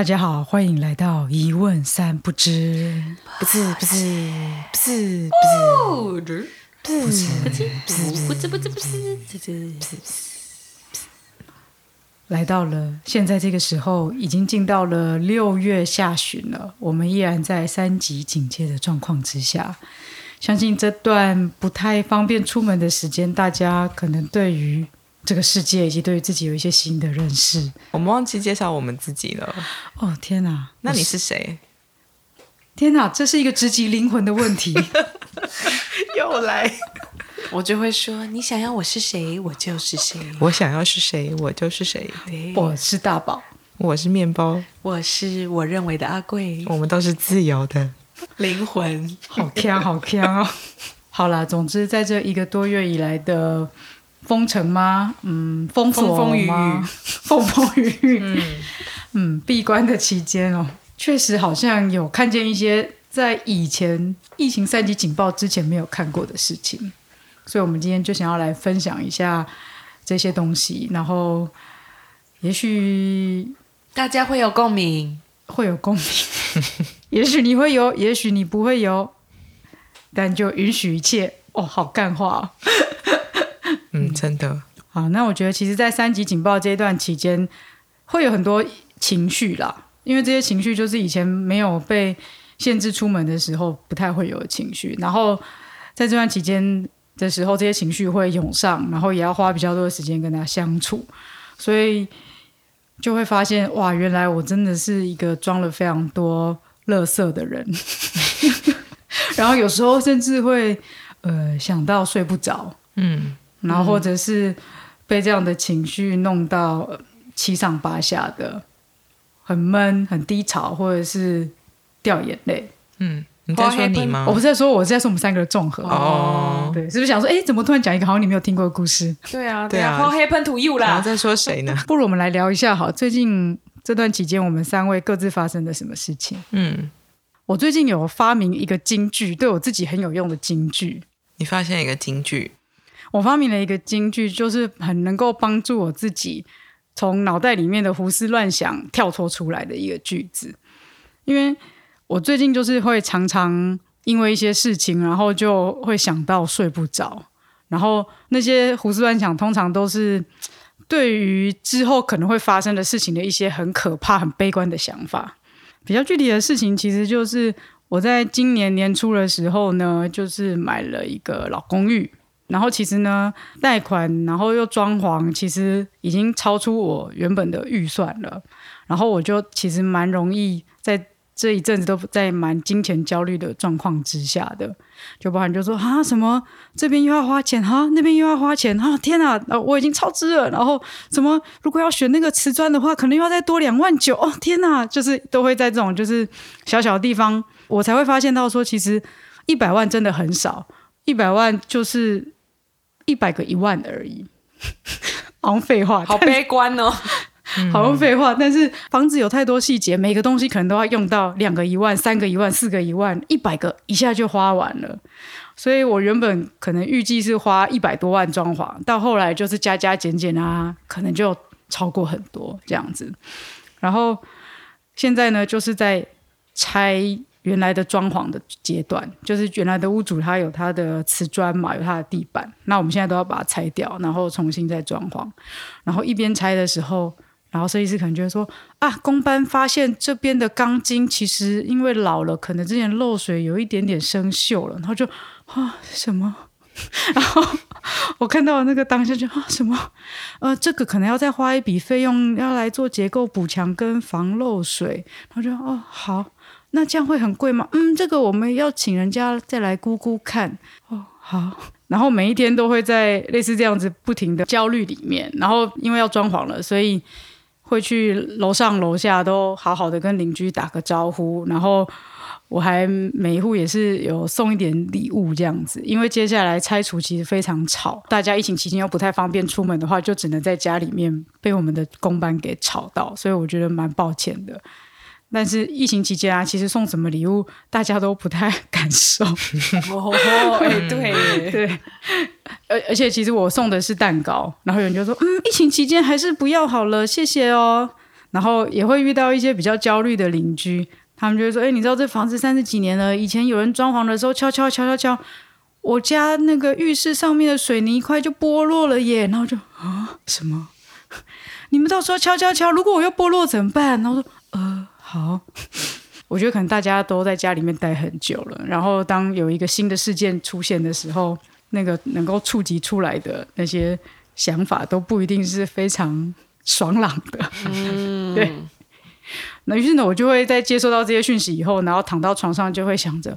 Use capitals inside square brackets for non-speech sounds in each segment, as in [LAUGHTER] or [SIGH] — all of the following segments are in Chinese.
大家好，欢迎来到一问三不知。不是不是不是不知不是不是不知不知不知不知，来到了现在这个时候，已经进到了六月下旬了，我们依然在三级警戒的状况之下。相信这段不太方便出门的时间，大家可能对于这个世界以及对于自己有一些新的认识。我们忘记介绍我们自己了。哦，天哪！那你是谁？天哪，这是一个直击灵魂的问题。[LAUGHS] 又来。我就会说，你想要我是谁，我就是谁。我想要是谁，我就是谁。我是大宝，我是面包，我是我认为的阿贵，我们都是自由的。灵魂。好强，好强哦！好啦，总之在这一个多月以来的封城吗？嗯，封锁风风雨雨吗 [LAUGHS] 风风雨雨，嗯 [LAUGHS] 嗯，闭关的期间哦，确实好像有看见一些在以前疫情三级警报之前没有看过的事情，所以我们今天就想要来分享一下这些东西，然后也许大家会有共鸣。会有共鸣，也许你会有，也许你不会有，但就允许一切。哦，好干话、哦。嗯，真的。好，那我觉得其实，在三级警报这一段期间，会有很多情绪啦，因为这些情绪就是以前没有被限制出门的时候不太会有的情绪，然后在这段期间的时候，这些情绪会涌上，然后也要花比较多的时间跟他相处，所以就会发现，哇，原来我真的是一个装了非常多垃圾的人，[LAUGHS] 然后有时候甚至会呃想到睡不着，嗯，然后或者是被这样的情绪弄到呃七上八下的，很闷、很低潮，或者是掉眼泪。嗯，你在说你吗？我不是在说我，是在说我们三个的综合。哦，对，是不是想说，哎，怎么突然讲一个好像你没有听过的故事？对啊，对啊 What happened to you 啦？然后在说谁呢？不如我们来聊一下好，最近这段期间我们三位各自发生了什么事情？嗯，我最近有发明一个金句，对我自己很有用的金句。你发现一个金句，我发明了一个金句，就是很能够帮助我自己从脑袋里面的胡思乱想跳脱出来的一个句子。因为我最近就是会常常因为一些事情，然后就会想到睡不着，然后那些胡思乱想通常都是对于之后可能会发生的事情的一些很可怕、很悲观的想法。比较具体的事情，其实就是我在今年年初的时候呢，就是买了一个老公寓，然后其实呢，贷款，然后又装潢，其实已经超出我原本的预算了。然后我就其实蛮容易在这一阵子都在蛮金钱焦虑的状况之下的，就包含就说啊什么这边又要花钱哈，那边又要花钱啊，天哪，我已经超支了。然后什么如果要选那个瓷砖的话，可能又要再多两万九哦，天哪，就是都会在这种就是小小的地方，我才会发现到说，其实一百万真的很少，一百万就是一百个一万而已，[LAUGHS] 好像废话，好悲观哦。[LAUGHS] 好像废话，但是房子有太多细节，每个东西可能都要用到两个一万、三个一万、四个一万、一百个，一下就花完了。所以我原本可能预计是花一百多万装潢，到后来就是加加减减啊，可能就超过很多这样子。然后现在呢，就是在拆原来的装潢的阶段，就是原来的屋主他有他的瓷砖嘛，有他的地板，那我们现在都要把它拆掉，然后重新再装潢。然后一边拆的时候，然后设计师可能就会说啊，工班发现这边的钢筋其实因为老了，可能之前漏水有一点点生锈了，然后就啊什么，[LAUGHS] 然后我看到那个当下就啊什么，呃，这个可能要再花一笔费用要来做结构补强跟防漏水，然后就哦好，那这样会很贵吗？嗯，这个我们要请人家再来估估看。哦，好。然后每一天都会在类似这样子不停的焦虑里面，然后因为要装潢了，所以会去楼上楼下都好好的跟邻居打个招呼，然后我还每一户也是有送一点礼物这样子，因为接下来拆除其实非常吵，大家疫情期间又不太方便出门的话，就只能在家里面被我们的公班给吵到，所以我觉得蛮抱歉的。但是疫情期间啊，其实送什么礼物大家都不太敢收。[LAUGHS] 哦，哎，对，对，而而且其实我送的是蛋糕，然后有人就说，嗯，疫情期间还是不要好了，谢谢哦。然后也会遇到一些比较焦虑的邻居，他们就会说：“哎，你知道这房子三十几年了，以前有人装潢的时候敲敲敲敲敲，我家那个浴室上面的水泥块就剥落了耶。”然后就啊什么？[LAUGHS] 你们到时候敲敲敲，如果我又剥落怎么办？然后说：“呃，好。[LAUGHS] ”我觉得可能大家都在家里面待很久了，然后当有一个新的事件出现的时候，那个能够触及出来的那些想法都不一定是非常爽朗的。嗯，[LAUGHS] 对。那于是呢，我就会在接收到这些讯息以后，然后躺到床上就会想着：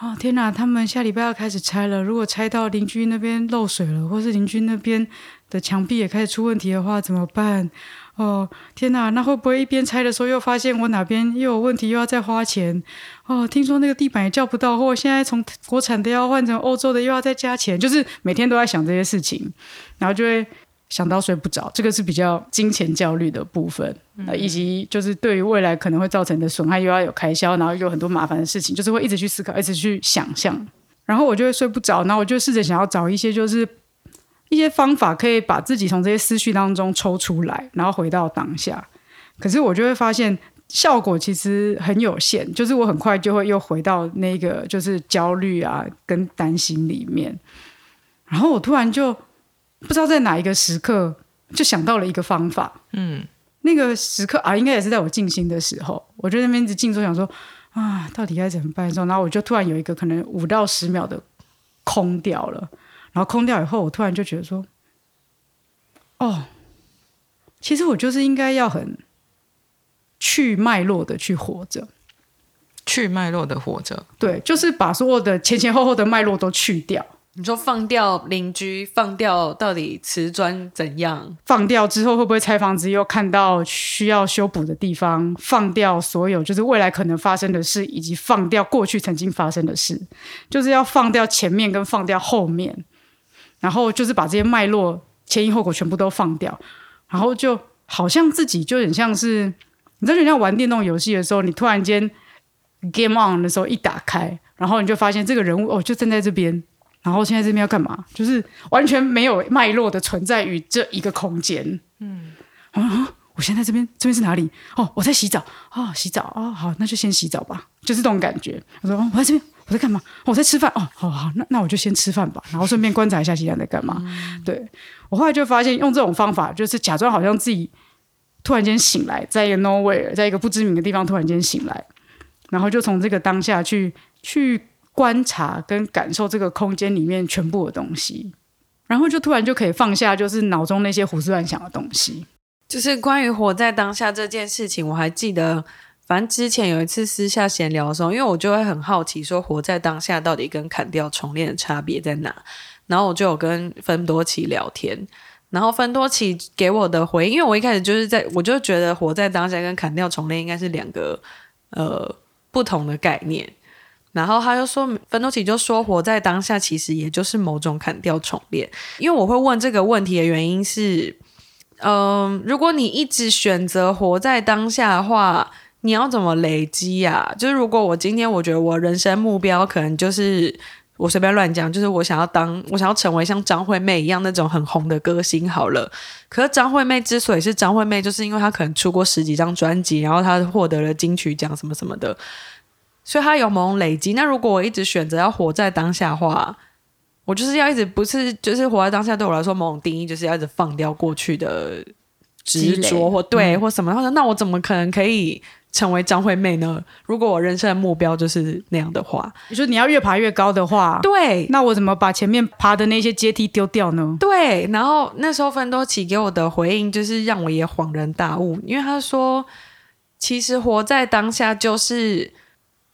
哦，天哪，他们下礼拜要开始拆了。如果拆到邻居那边漏水了，或是邻居那边的墙壁也开始出问题的话，怎么办？哦，天哪！那会不会一边拆的时候又发现我哪边又有问题，又要再花钱？哦，听说那个地板也叫不到，货现在从国产的要换成欧洲的又要再加钱，就是每天都在想这些事情，然后就会想到睡不着。这个是比较金钱焦虑的部分，以及就是对于未来可能会造成的损害又要有开销，然后又有很多麻烦的事情，就是会一直去思考，一直去想象，然后我就会睡不着，然后我就试着想要找一些就是。一些方法可以把自己从这些思绪当中抽出来，然后回到当下。可是我就会发现效果其实很有限，就是我很快就会又回到那个就是焦虑啊跟担心里面。然后我突然就不知道在哪一个时刻就想到了一个方法。嗯，那个时刻啊，应该也是在我静心的时候，我就那边一直静坐，想说啊，到底该怎么办？然后我就突然有一个可能五到十秒的空掉了。然后空掉以后，我突然就觉得说：“哦，其实我就是应该要很去脉络的去活着，去脉络的活着。对，就是把所有的前前后后的脉络都去掉。你说放掉邻居，放掉到底瓷砖怎样？放掉之后会不会拆房子又看到需要修补的地方？放掉所有就是未来可能发生的事，以及放掉过去曾经发生的事，就是要放掉前面跟放掉后面。”然后就是把这些脉络前因后果全部都放掉，然后就好像自己就很像是，你知道，就像玩电动游戏的时候，你突然间 game on 的时候一打开，然后你就发现这个人物哦就站在这边，然后现在这边要干嘛？就是完全没有脉络的存在于这一个空间。嗯，啊，我现在这边这边是哪里？哦，我在洗澡。哦，洗澡。哦，好，那就先洗澡吧。就是这种感觉。我说，哦我在这边。我在干嘛？我在吃饭哦，好好，那那我就先吃饭吧，然后顺便观察一下其他人在干嘛。对我后来就发现，用这种方法，就是假装好像自己突然间醒来，在一个 nowhere，在一个不知名的地方突然间醒来，然后就从这个当下去去观察跟感受这个空间里面全部的东西，然后就突然就可以放下，就是脑中那些胡思乱想的东西。就是关于活在当下这件事情，我还记得。反正之前有一次私下闲聊的时候，因为我就会很好奇，说活在当下到底跟砍掉重练的差别在哪？然后我就有跟芬多奇聊天，然后芬多奇给我的回应，因为我一开始就是在我就觉得活在当下跟砍掉重练应该是两个呃不同的概念，然后他就说芬多奇就说活在当下其实也就是某种砍掉重练，因为我会问这个问题的原因是，嗯，如果你一直选择活在当下的话。你要怎么累积呀？就是如果我今天我觉得我人生目标可能就是我随便乱讲，就是我想要当我想要成为像张惠妹一样那种很红的歌星好了。可是张惠妹之所以是张惠妹，就是因为她可能出过十几张专辑，然后她获得了金曲奖什么什么的，所以她有某种累积。那如果我一直选择要活在当下的话，我就是要一直不是就是活在当下，对我来说某种定义就是要一直放掉过去的执着或对或什么。他说：“那我怎么可能可以？”成为张惠妹呢？如果我人生的目标就是那样的话，你说你要越爬越高的话，对，那我怎么把前面爬的那些阶梯丢掉呢？对，然后那时候芬多奇给我的回应就是让我也恍然大悟，因为他说，其实活在当下就是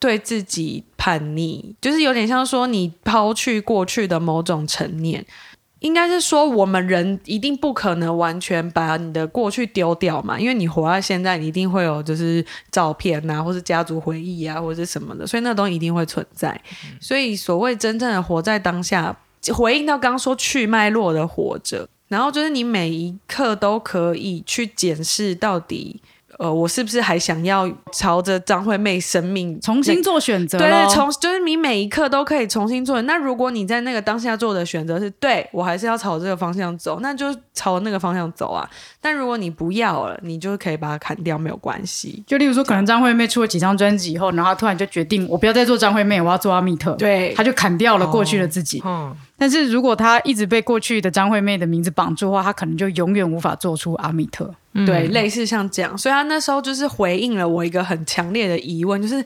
对自己叛逆，就是有点像说你抛去过去的某种成念。应该是说，我们人一定不可能完全把你的过去丢掉嘛，因为你活在现在，你一定会有就是照片呐，或是家族回忆啊，或者什么的，所以那东西一定会存在。所以所谓真正的活在当下，回应到刚刚说去脉络的活着，然后就是你每一刻都可以去检视到底呃，我是不是还想要朝着张惠妹生命重新做选择对咯对，重就是你每一刻都可以重新做。那如果你在那个当下做的选择是对我还是要朝这个方向走，那就朝那个方向走啊。但如果你不要了，你就可以把它砍掉，没有关系。就例如说，可能张惠妹出了几张专辑以后，然后她突然就决定，我不要再做张惠妹，我要做阿密特。对她就砍掉了过去的自己。嗯，但是如果他一直被过去的张惠妹的名字绑住的话，他可能就永远无法做出阿米特。对，类似像这样，所以他那时候就是回应了我一个很强烈的疑问，就是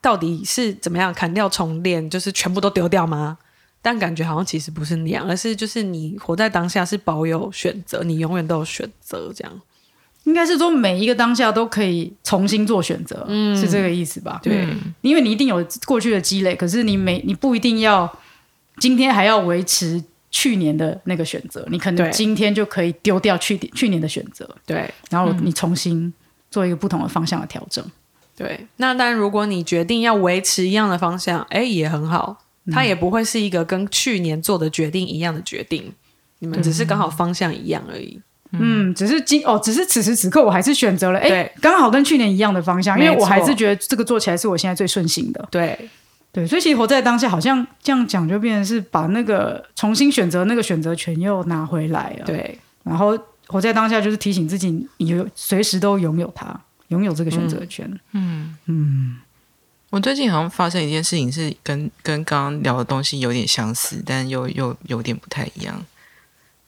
到底是怎么样砍掉重练，就是全部都丢掉吗？但感觉好像其实不是那样，而是就是你活在当下是保有选择，你永远都有选择这样。应该是说每一个当下都可以重新做选择，是这个意思吧？对因为你一定有过去的积累，可是你每你不一定要今天还要维持去年的那个选择，你可能今天就可以丢掉去去年的选择，对。然后你重新做一个不同的方向的调整。对，那但如果你决定要维持一样的方向，哎，也很好，它也不会是一个跟去年做的决定一样的决定，你们只是刚好方向一样而已。嗯，只是今哦，只是此时此刻我还是选择了哎，刚好跟去年一样的方向，因为我还是觉得这个做起来是我现在最顺心的。对对，所以其实活在当下，好像这样讲就变成是把那个重新选择那个选择权又拿回来了。，对然后活在当下就是提醒自己，你有随时都拥有它，拥有这个选择权。嗯嗯我最近好像发生一件事情，是跟跟刚刚聊的东西有点相似，但又又有点不太一样。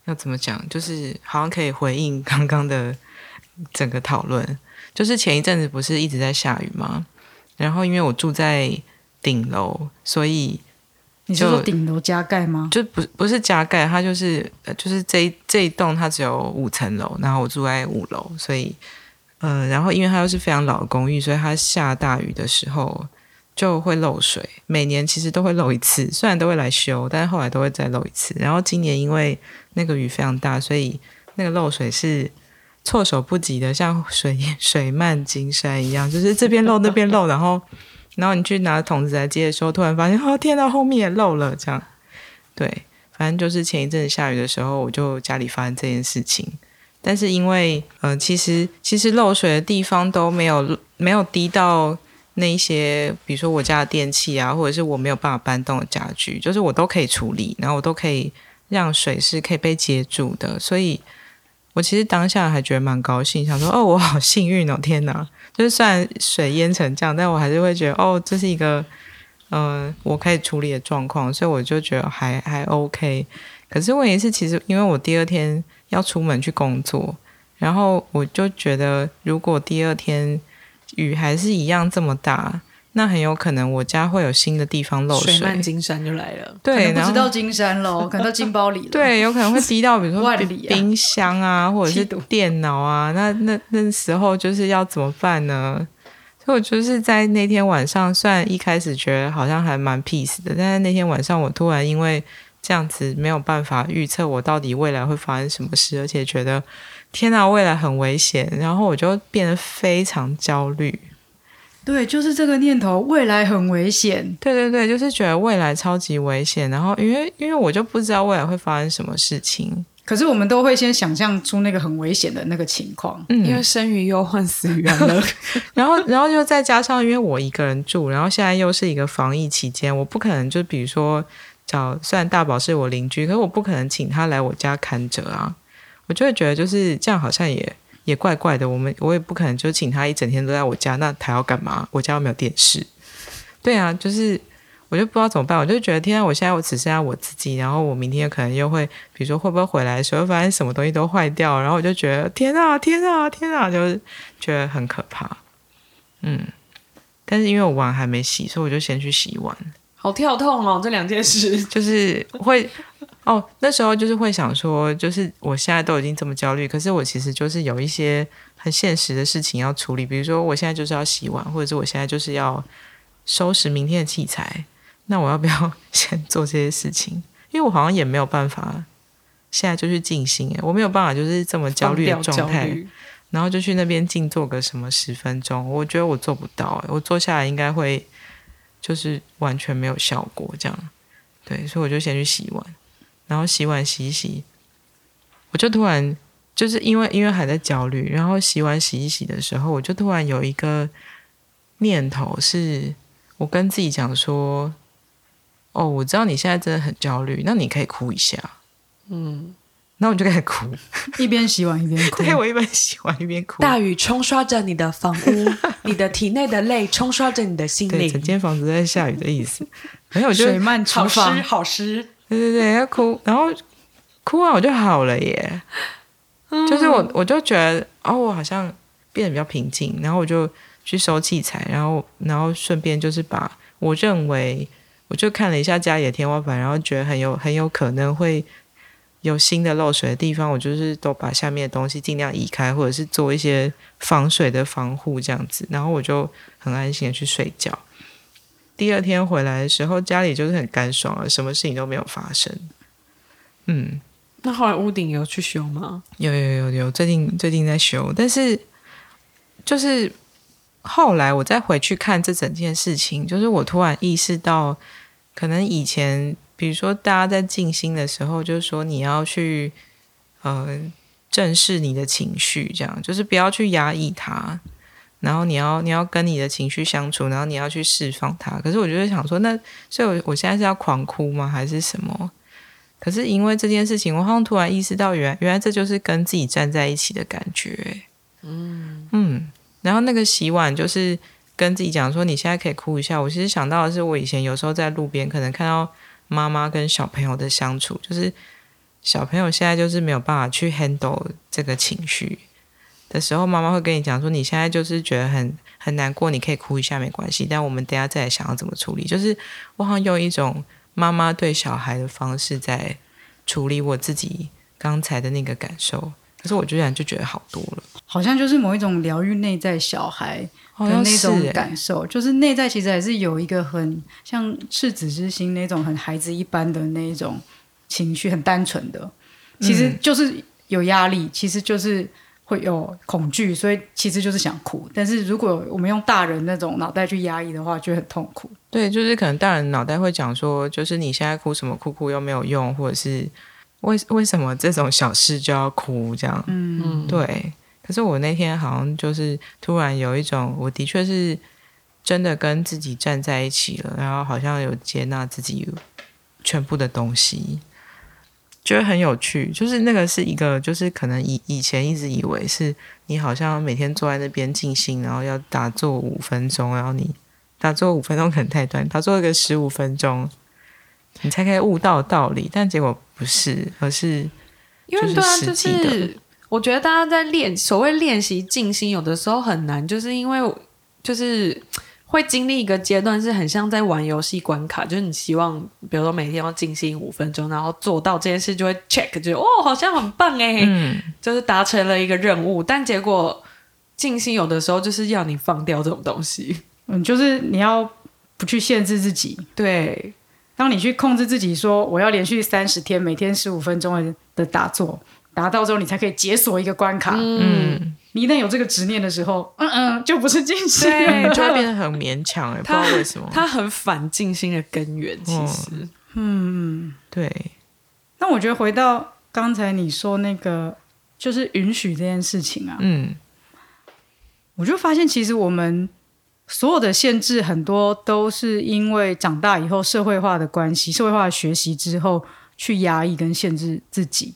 要怎么讲？就是好像可以回应刚刚的整个讨论。就是前一阵子不是一直在下雨吗？然后因为我住在顶楼，所以你是说顶楼加盖吗？就不不是加盖，它就是呃就是这一这一栋它只有五层楼，然后我住在五楼，所以呃，然后因为它又是非常老的公寓，所以它下大雨的时候就会漏水，每年其实都会漏一次，虽然都会来修，但是后来都会再漏一次。然后今年因为那个雨非常大，所以那个漏水是措手不及的，像水 [LAUGHS] 水漫金山一样，就是这边漏那边漏，然后然后你去拿桶子来接的时候，突然发现哦天呐，后面也漏了，这样对，反正就是前一阵子下雨的时候，我就家里发生这件事情。但是因为呃，其实其实漏水的地方都没有没有滴到那些，比如说我家的电器啊，或者是我没有办法搬动的家具，就是我都可以处理，然后我都可以让水是可以被接住的，所以我其实当下还觉得蛮高兴，想说哦，我好幸运哦，天哪！就是虽然水淹成这样，但我还是会觉得哦，这是一个嗯、呃我可以处理的状况，所以我就觉得还还 OK。可是问题是，其实因为我第二天要出门去工作，然后我就觉得，如果第二天雨还是一样这么大，那很有可能我家会有新的地方漏水水。漫金山就来了。可对，然后能不知道金山喽，可能到金包里了。，对，有可能会滴到，比如说 [LAUGHS] 万里啊冰箱啊，或者是电脑啊。那那那时候就是要怎么办呢？所以我就是在那天晚上，虽然一开始觉得好像还蛮 peace 的，但是那天晚上我突然因为这样子没有办法预测我到底未来会发生什么事，而且觉得天哪，未来很危险，然后我就变得非常焦虑。对，就是这个念头，未来很危险。对对对，就是觉得未来超级危险，然后因为因为我就不知道未来会发生什么事情，可是我们都会先想象出那个很危险的那个情况。嗯，因为生于忧患，死于安乐。[LAUGHS] [LAUGHS] 然后，然后就再加上，因为我一个人住，然后现在又是一个防疫期间，我不可能就比如说找，虽然大宝是我邻居，可是我不可能请他来我家看着啊，我就会觉得就是这样，好像也也怪怪的。我们我也不可能就请他一整天都在我家，那他要干嘛？我家又没有电视。对啊，就是我就不知道怎么办，我就觉得天啊，我现在我只剩下我自己，然后我明天可能又会，比如说会不会回来的时候发现什么东西都坏掉，然后我就觉得天啊天啊天啊，就是觉得很可怕。嗯，但是因为我碗还没洗，所以我就先去洗碗。好跳痛哦，这两件事。[LAUGHS] 就是会哦，那时候就是会想说，就是我现在都已经这么焦虑，可是我其实就是有一些很现实的事情要处理，比如说我现在就是要洗碗，或者是我现在就是要收拾明天的器材，那我要不要 [LAUGHS] 先做这些事情？因为我好像也没有办法现在就去静心，诶，我没有办法就是这么焦虑的状态然后就去那边静坐个什么十分钟，我觉得我做不到，诶我坐下来应该会就是完全没有效果这样。对，所以我就先去洗碗，然后洗碗洗一洗，我就突然就是因为因为还在焦虑，然后洗碗洗一洗的时候，我就突然有一个念头是，我跟自己讲说，哦，我知道你现在真的很焦虑，那你可以哭一下，嗯，那我就开始哭，一边洗碗一边哭。[LAUGHS] 对我一边洗碗一边哭，大雨冲刷着你的房屋，你的体内的泪冲刷着你的心对，整。间房子都在下雨的意思，然后我就水漫厨房，好湿，对对对，要哭，然后哭完我就好了耶。就是我，我就觉得哦，我好像变得比较平静，然后我就去收器材，然后然后顺便就是把我认为，我就看了一下家里的天花板，然后觉得很有很有可能会有新的漏水的地方，我就是都把下面的东西尽量移开，或者是做一些防水的防护这样子，然后我就很安心的去睡觉。第二天回来的时候，家里就是很干爽了，什么事情都没有发生。嗯，那后来屋顶有去修吗？有有有有，最近最近在修，但是就是后来我再回去看这整件事情，就是我突然意识到，可能以前比如说大家在静心的时候，就是说你要去呃正视你的情绪，这样就是不要去压抑它，然后你要你要跟你的情绪相处，然后你要去释放它。可是我就会想说，那所以我我现在是要狂哭吗，还是什么？可是因为这件事情，我好像突然意识到原，原来这就是跟自己站在一起的感觉。嗯嗯，然后那个洗碗就是跟自己讲说，你现在可以哭一下。我其实想到的是，我以前有时候在路边可能看到妈妈跟小朋友的相处，就是小朋友现在就是没有办法去 handle 这个情绪的时候，妈妈会跟你讲说，你现在就是觉得很很难过，你可以哭一下没关系，但我们等下再来想要怎么处理。就是我好像用一种。妈妈对小孩的方式在处理我自己刚才的那个感受，可是我居然就觉得好多了，好像就是某一种疗愈内在小孩的那种感受，就是内在其实还是有一个很像赤子之心那种很孩子一般的那一种情绪，很单纯的，其实就是有压力，其实就是。会有恐惧，所以其实就是想哭。但是如果我们用大人那种脑袋去压抑的话，就很痛苦。对，就是可能大人脑袋会讲说，就是你现在哭什么，哭哭又没有用，或者是为为什么这种小事就要哭这样？嗯，对。可是我那天好像就是突然有一种，我的确是真的跟自己站在一起了，然后好像有接纳自己全部的东西。觉得很有趣，就是那个是一个，就是可能以以前一直以为是你好像每天坐在那边静心，然后要打坐五分钟，然后你打坐五分钟可能太短，打坐一个十五分钟，你才可以悟到道理。但结果不是，而是因为对啊，就是我觉得大家在练所谓练习静心，有的时候很难，就是因为就是。会经历一个阶段，是很像在玩游戏关卡，就是你希望，比如说每天要静心五分钟，然后做到这件事就会 check，就哦，好像很棒哎，嗯，[LAUGHS] 就是达成了一个任务。但结果静心有的时候就是要你放掉这种东西，[LAUGHS] 嗯，就是你要不去限制自己，对，当你去控制自己，说我要连续三十天，每天十五分钟的打坐，达到之后，你才可以解锁一个关卡，嗯。你一旦有这个执念的时候，嗯嗯，就不是静心，就会变得很勉强哎，[LAUGHS] 不知道为什么。它很反静心的根源，其实，嗯，对。那我觉得回到刚才你说那个，就是允许这件事情啊，嗯，我就发现其实我们所有的限制很多都是因为长大以后社会化的关系，社会化的学习之后去压抑跟限制自己。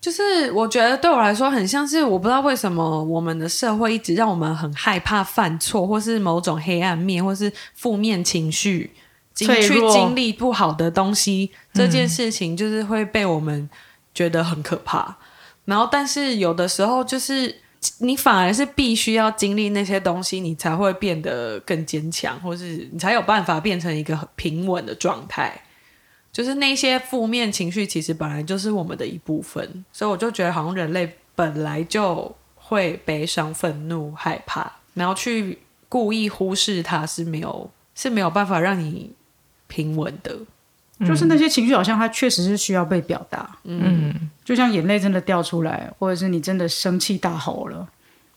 就是我觉得对我来说很像是我不知道为什么我们的社会一直让我们很害怕犯错，或是某种黑暗面，或是负面情绪，去经历不好的东西，这件事情就是会被我们觉得很可怕。然后，但是有的时候就是你反而是必须要经历那些东西，你才会变得更坚强，或是你才有办法变成一个很平稳的状态。就是那些负面情绪，其实本来就是我们的一部分，所以我就觉得，好像人类本来就会悲伤、愤怒、害怕，然后去故意忽视它是没有是没有办法让你平稳的。就是那些情绪，好像它确实是需要被表达。嗯，就像眼泪真的掉出来，或者是你真的生气大吼了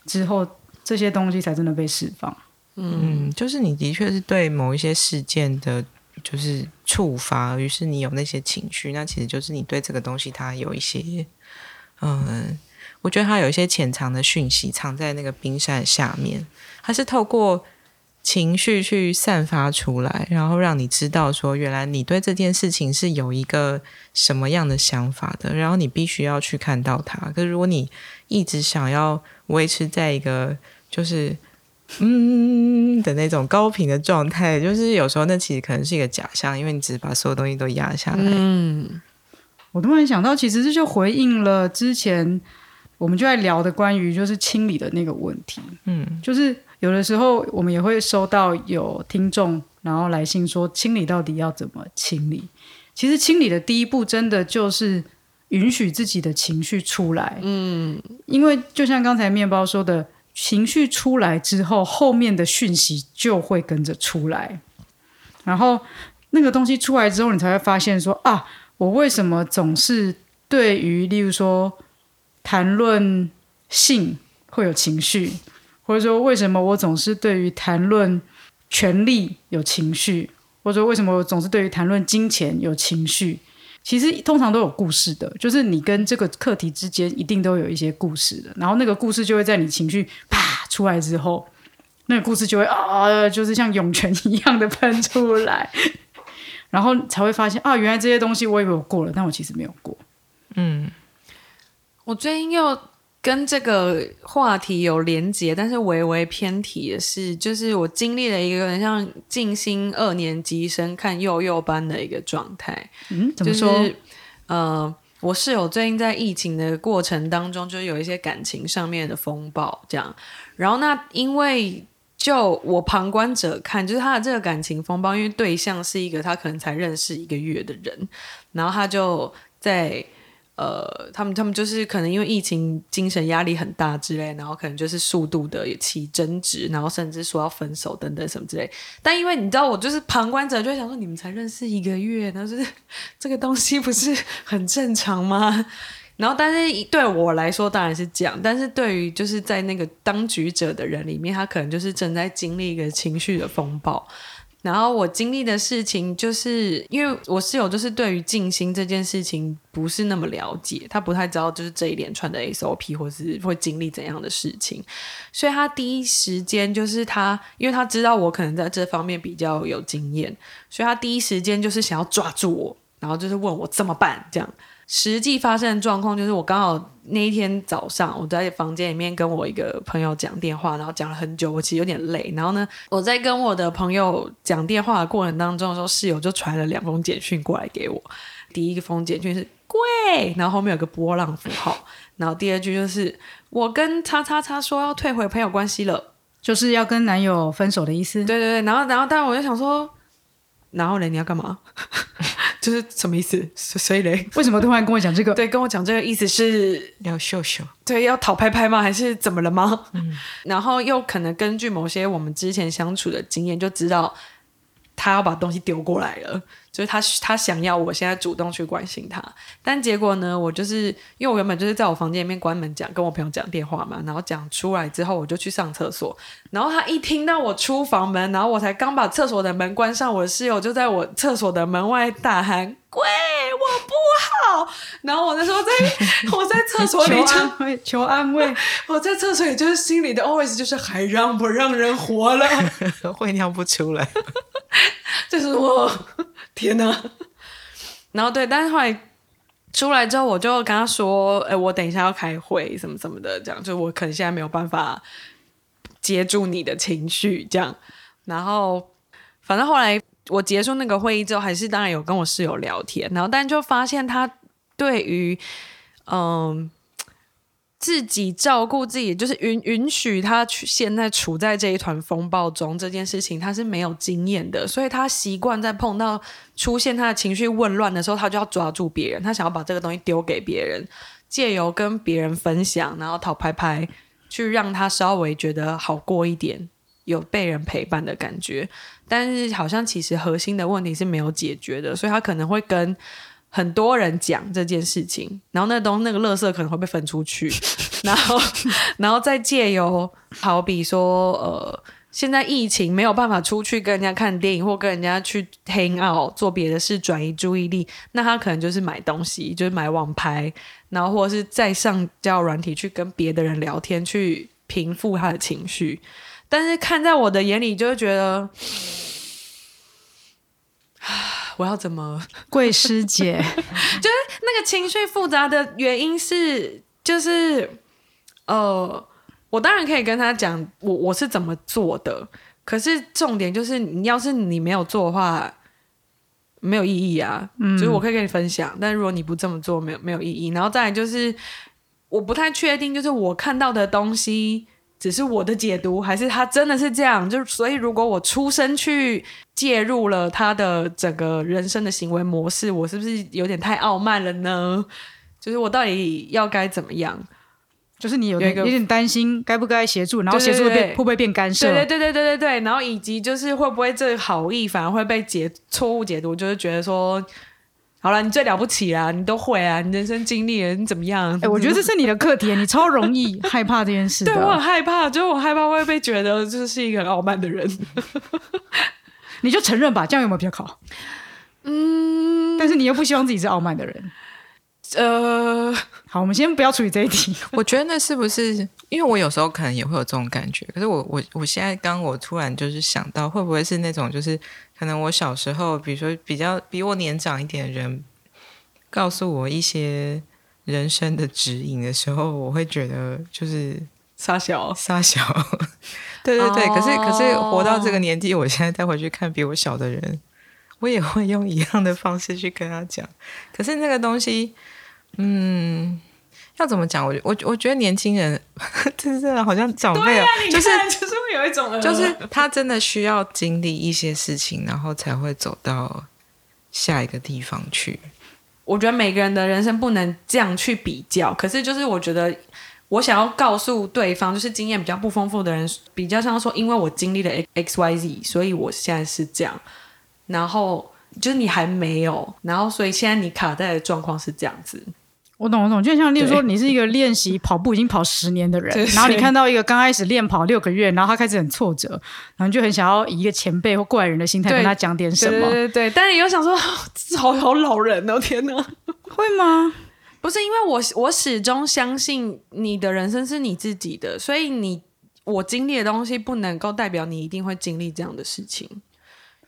之后，这些东西才真的被释放。嗯，就是你的确是对某一些事件的。就是触发，于是你有那些情绪，那其实就是你对这个东西它有一些，嗯，我觉得它有一些潜藏的讯息藏在那个冰山下面，它是透过情绪去散发出来，然后让你知道说，原来你对这件事情是有一个什么样的想法的，然后你必须要去看到它。可是如果你一直想要维持在一个就是嗯的那种高频的状态，就是有时候那其实可能是一个假象，因为你只是把所有东西都压下来。嗯，我突然想到，其实这就回应了之前我们就在聊的关于就是清理的那个问题。嗯就是有的时候我们也会收到有听众然后来信说，清理到底要怎么清理？其实清理的第一步，真的就是允许自己的情绪出来。嗯，因为就像刚才面包说的，情绪出来之后，后面的讯息就会跟着出来。然后那个东西出来之后，你才会发现说啊，我为什么总是对于例如说谈论性会有情绪，或者说为什么我总是对于谈论权力有情绪，或者说为什么我总是对于谈论金钱有情绪？其实通常都有故事的，就是你跟这个课题之间一定都有一些故事的，然后那个故事就会在你情绪啪出来之后，那个故事就会啊，就是像涌泉一样的喷出来，[LAUGHS] 然后才会发现啊，原来这些东西我以为我过了，但我其实没有过。嗯我最近又跟这个话题有连结，但是微微偏题的是，就是我经历了一个有点像静心二年级生看幼幼班的一个状态。嗯，怎么就说？是呃，我室友最近在疫情的过程当中，就有一些感情上面的风暴，这样。然后那因为就我旁观者看，就是他的这个感情风暴，因为对象是一个他可能才认识一个月的人，然后他就在。呃，他们他们就是可能因为疫情精神压力很大之类，然后可能就是速度的起争执，然后甚至说要分手等等什么之类。但因为你知道，我就是旁观者，就会想说，你们才认识一个月，然后就是这个东西不是很正常吗？[LAUGHS] 然后，但是对我来说当然是这样，但是对于就是在那个当局者的人里面，他可能就是正在经历一个情绪的风暴。然后我经历的事情，就是因为我室友就是对于静心这件事情不是那么了解，他不太知道就是这一连串的 SOP 或是会经历怎样的事情，所以他第一时间就是他，因为他知道我可能在这方面比较有经验，所以他第一时间就是想要抓住我，然后就是问我怎么办这样。实际发生的状况就是，我刚好那一天早上，我在房间里面跟我一个朋友讲电话，然后讲了很久，我其实有点累。然后呢，我在跟我的朋友讲电话的过程当中的时候，室友就传了两封简讯过来给我。第一个封简讯是“贵”，然后后面有个波浪符号，然后第二句就是“我跟叉叉叉说要退回朋友关系了”，就是要跟男友分手的意思。对对对，然后然后当然我就想说，然后呢你要干嘛？[LAUGHS] 就是什么意思？所以嘞，为什么突然跟我讲这个？[LAUGHS] 对，跟我讲这个意思是要秀秀，对，要讨拍拍吗？还是怎么了吗？嗯，[LAUGHS] 然后又可能根据某些我们之前相处的经验，就知道他要把东西丢过来了，就是他他想要我现在主动去关心他，但结果呢，我就是因为我原本就是在我房间里面关门讲，跟我朋友讲电话嘛，然后讲出来之后，我就去上厕所，然后他一听到我出房门，然后我才刚把厕所的门关上，我的室友就在我厕所的门外大喊：“鬼，我不好！”然后我那时候在 [LAUGHS] 我在厕所里求安慰，求安慰。[LAUGHS] 我在厕所里就是心里的 always 就是还让不让人活了，[LAUGHS] 会尿不出来。就是我 [LAUGHS] 天哪！然后对，但是后来出来之后，我就跟他说：“哎，我等一下要开会，什么什么的，这样就我可能现在没有办法接住你的情绪，这样。”然后反正后来我结束那个会议之后，还是当然有跟我室友聊天，然后但就发现他对于嗯。自己照顾自己，就是允允许他去现在处在这一团风暴中这件事情，他是没有经验的，所以他习惯在碰到出现他的情绪混乱的时候，他就要抓住别人，他想要把这个东西丢给别人，借由跟别人分享，然后讨拍拍，去让他稍微觉得好过一点，有被人陪伴的感觉。但是好像其实核心的问题是没有解决的，所以他可能会跟。很多人讲这件事情，然后那东那个垃圾可能会被分出去，[LAUGHS] 然后，[LAUGHS] 然后再借由好比说呃现在疫情没有办法出去跟人家看电影或跟人家去 hang out 做别的事转移注意力，那他可能就是买东西，就是买网拍，然后或者是再上交软体去跟别的人聊天，去平复他的情绪。但是看在我的眼里，就会觉得，[SIGHS] 我要怎么？贵师姐，[LAUGHS] 就是那个情绪复杂的原因是，就是呃，我当然可以跟他讲我我是怎么做的，可是重点就是，你要是你没有做的话，没有意义啊。嗯，就是我可以跟你分享，但如果你不这么做，没有没有意义。然后再来就是，我不太确定，就是我看到的东西。只是我的解读，还是他真的是这样？就是所以，如果我出声去介入了他的整个人生的行为模式，我是不是有点太傲慢了呢？就是我到底要该怎么样？就是你有有一个有点担心该不该协助，然后协助变会不会变干涉？对对对对对对对，然后以及就是会不会这好意反而会被解错误解读，就是觉得说，好了，你最了不起啦，你都会啊，你人生经历了，你怎么样？哎、我觉得这是你的课题，你超容易害怕这件事的。对我很害怕，就是我害怕会被觉得就是一个很傲慢的人。你就承认吧，这样有没有比较好？嗯，但是你又不希望自己是傲慢的人。呃，好，我们先不要处理这一题。[LAUGHS] 我觉得那是不是因为我有时候可能也会有这种感觉？可是我我我现在刚我突然就是想到，会不会是那种就是可能我小时候，比如说比较比我年长一点的人，告诉我一些人生的指引的时候，我会觉得就是傻小，傻小。[LAUGHS] 对对对，可是可是哦活到这个年纪，我现在再回去看比我小的人，我也会用一样的方式去跟他讲。可是那个东西，嗯，要怎么讲？我我我觉得年轻人，[LAUGHS] 真的好像长辈啊，就是就是会有一种就是他真的需要经历一些事情，然后才会走到下一个地方去。我觉得每个人的人生不能这样去比较，可是就是我觉得我想要告诉对方，就是经验比较不丰富的人，比较像说，因为我经历了 X Y Z，所以我现在是这样，然后就是你还没有，然后所以现在你卡在的状况是这样子，我懂，我懂，就像例如说，你是一个练习跑步已经跑十年的人，然后你看到一个刚开始练跑六个月，然后他开始很挫折，然后你就很想要以一个前辈或过来人的心态跟他讲点什么，对对对对，但是你又想说，[LAUGHS] 好好老人哦，天哪！会吗？不是因为我我始终相信你的人生是你自己的，所以你我经历的东西不能够代表你一定会经历这样的事情。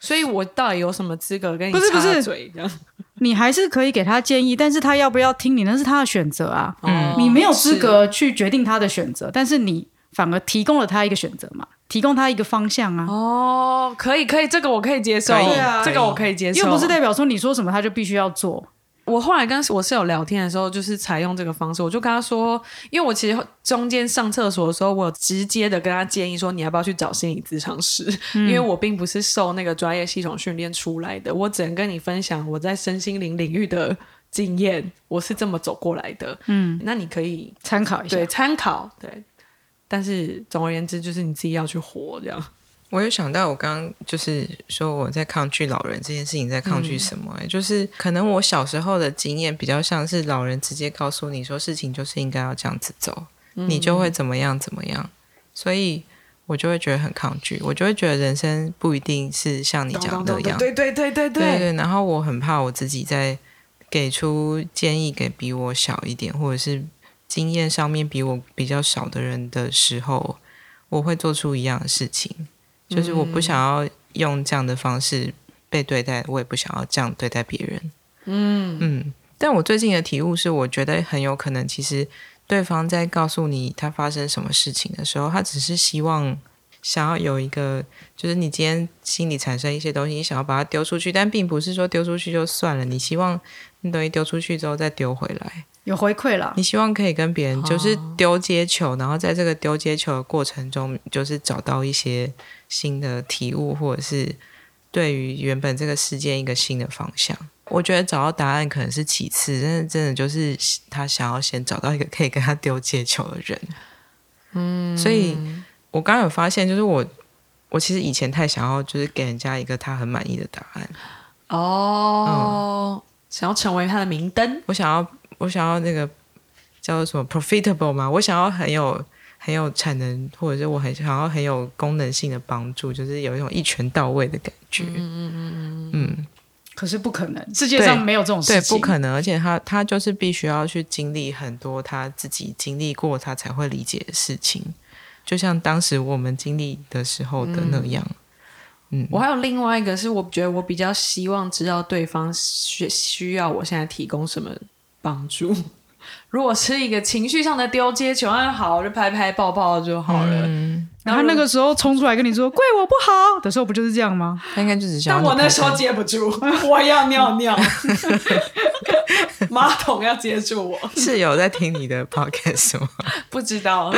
所以我到底有什么资格跟你插不是不是。嘴这样？[LAUGHS] 你还是可以给他建议，但是他要不要听你那是他的选择啊，嗯。你没有资格去决定他的选择，但是你反而提供了他一个选择嘛，提供他一个方向啊。哦，可以可以，这个我可以接受，可以对啊。这个我可以接受，又不是代表说你说什么他就必须要做，我后来跟我室友聊天的时候，就是采用这个方式，我就跟他说，因为我其实中间上厕所的时候，我有直接的跟他建议说，你要不要去找心理咨商师？因为我并不是受那个专业系统训练出来的，我只能跟你分享我在身心灵领域的经验，我是这么走过来的。嗯，那你可以参考一下对。参考，对。但是总而言之，就是你自己要去活这样。我有想到，我刚刚就是说我在抗拒老人这件事情，在抗拒什么、欸？就是可能我小时候的经验比较像是老人直接告诉你说事情就是应该要这样子走，你就会怎么样怎么样，所以我就会觉得很抗拒，我就会觉得人生不一定是像你讲的那样，对对对对对。对，然后我很怕我自己在给出建议给比我小一点，或者是经验上面比我比较少的人的时候，我会做出一样的事情，就是我不想要用这样的方式被对待，我也不想要这样对待别人。嗯。嗯，但我最近的体悟是，我觉得很有可能，其实对方在告诉你他发生什么事情的时候，他只是希望想要有一个，就是你今天心里产生一些东西，你想要把它丢出去，但并不是说丢出去就算了，你希望那东西丢出去之后再丢回来，有回馈了。你，希望可以跟别人就是丢接球，然后在这个丢接球的过程中，就是找到一些新的体悟，或者是对于原本这个事件一个新的方向。我觉得找到答案可能是其次，但是真的就是他想要先找到一个 [LAUGHS] 可以跟他丢接球的人。嗯，所以我刚刚有发现，就是我我其实以前太想要就是给人家一个他很满意的答案，哦，想要成为他的明灯，我想要我想要那个叫做什么 profitable 嘛，我想要很有很有产能，或者是我很想要很有功能性的帮助，就是有一种一拳到位的感觉。嗯嗯嗯嗯可是不可能，世界上没有这种事情对，不可能，而且他他就是必须要去经历很多他自己经历过，他才会理解的事情，就像当时我们经历的时候的那样。嗯，我还有另外一个是，我觉得我比较希望知道对方需需要我现在提供什么帮助。如果是一个情绪上的丢接球，那好，就拍拍抱抱就好了。嗯，然后他那个时候冲出来跟你说“怪我不好”的时候，不就是这样吗？他应该就只想但我那时候接不住，我要尿尿，[LAUGHS] [LAUGHS] 马桶要接住我，[LAUGHS] 是有在听你的 podcast 吗？不知道。